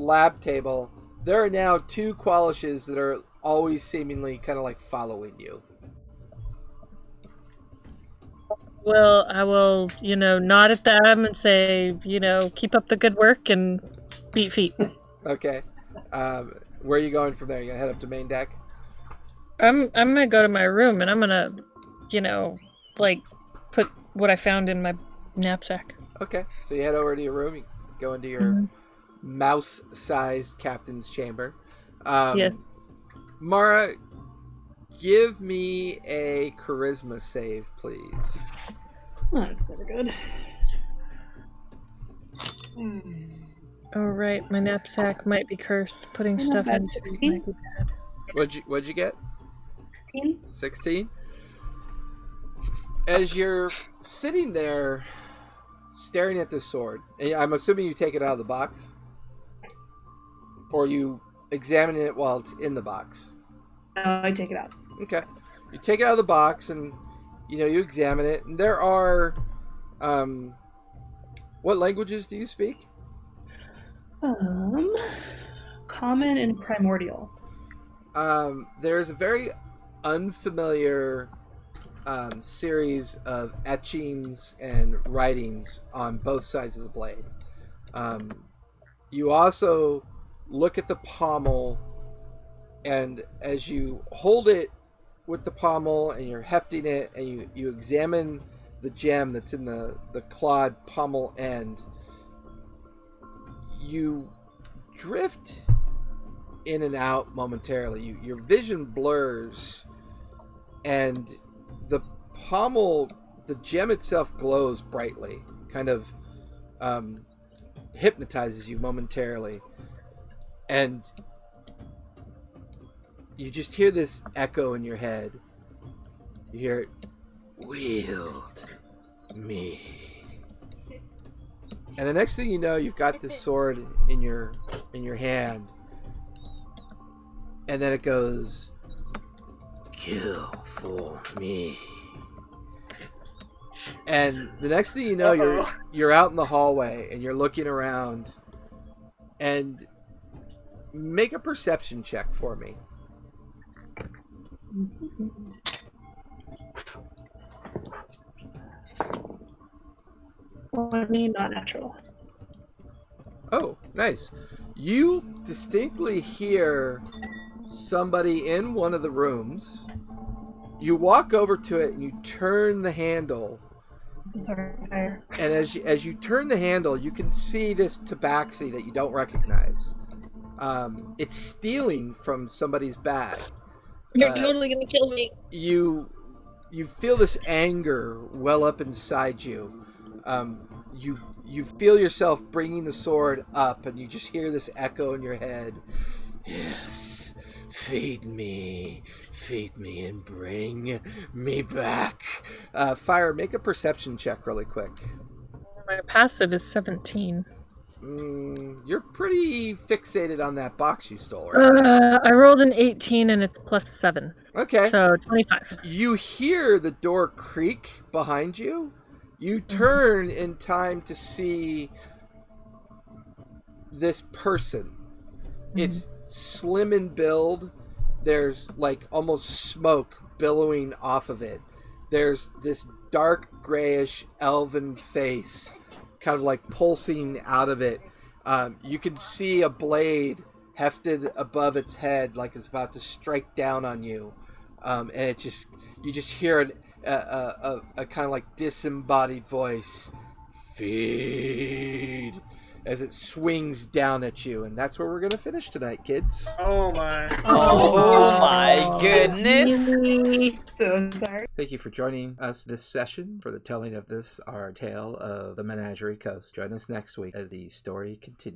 lab table, there are now two Qualishes that are always seemingly kind of like following you. well, I will, you know, nod at them and say, you know, keep up the good work and beat feet. Okay. Um, where are you going from there? You gonna head up to main deck? I'm I'm gonna go to my room and I'm gonna, you know, like put what I found in my knapsack. Okay. So you head over to your room. You go into your Mhm. Mouse-sized captain's chamber. Um, Yeah. Mara, give me a charisma save, please. Oh, that's very good. Oh right, my knapsack might be cursed. Putting Not stuff in 16? might be bad. What'd you What'd you get? 16? 16 as you're sitting there staring at this sword and i'm assuming you take it out of the box or you examine it while it's in the box No, I take it out. okay you take it out of the box and you know you examine it and there are um what languages do you speak Um, common and primordial. um, there's a very unfamiliar um, series of etchings and writings on both sides of the blade. Um, you also look at the pommel, and as you hold it with the pommel and you're hefting it, and you, you examine the gem that's in the, the clawed pommel end, you drift in and out momentarily. You, your vision blurs, and the pommel, the gem itself glows brightly, kind of um, hypnotizes you momentarily, and you just hear this echo in your head. You hear it, wield me. And the next thing you know, you've got this sword in your in your hand, and then it goes, kill for me. And the next thing you know, you're you're out in the hallway and you're looking around, and make a perception check for me. Twenty, not natural. Oh, nice. You distinctly hear somebody in one of the rooms. You walk over to it and you turn the handle. And as you, as you turn the handle, you can see this tabaxi that you don't recognize. Um, it's stealing from somebody's bag. You're Uh, totally gonna kill me. you you feel this anger well up inside you. Um, you you feel yourself bringing the sword up, and you just hear this echo in your head. Yes, feed me, feed me, and bring me back. Uh, Fire, make a perception check really quick. My passive is 17. Mm, you're pretty fixated on that box you stole, right? Uh, I rolled an 18 and it's plus 7. Okay. So 25. You hear the door creak behind you. You turn in time to see this person. It's slim in build. there's like almost smoke billowing off of it. There's this dark grayish elven face kind of like pulsing out of it. Um, you can see a blade hefted above its head like it's about to strike down on you. Um, and it just, you just hear an, a, a, a, a kind of like disembodied voice feed as it swings down at you. And that's where we're going to finish tonight, kids. Oh my. Oh, oh my goodness. So sorry. Thank you for joining us this session for the telling of this, our tale of the Menagerie Coast. Join us next week as the story continues.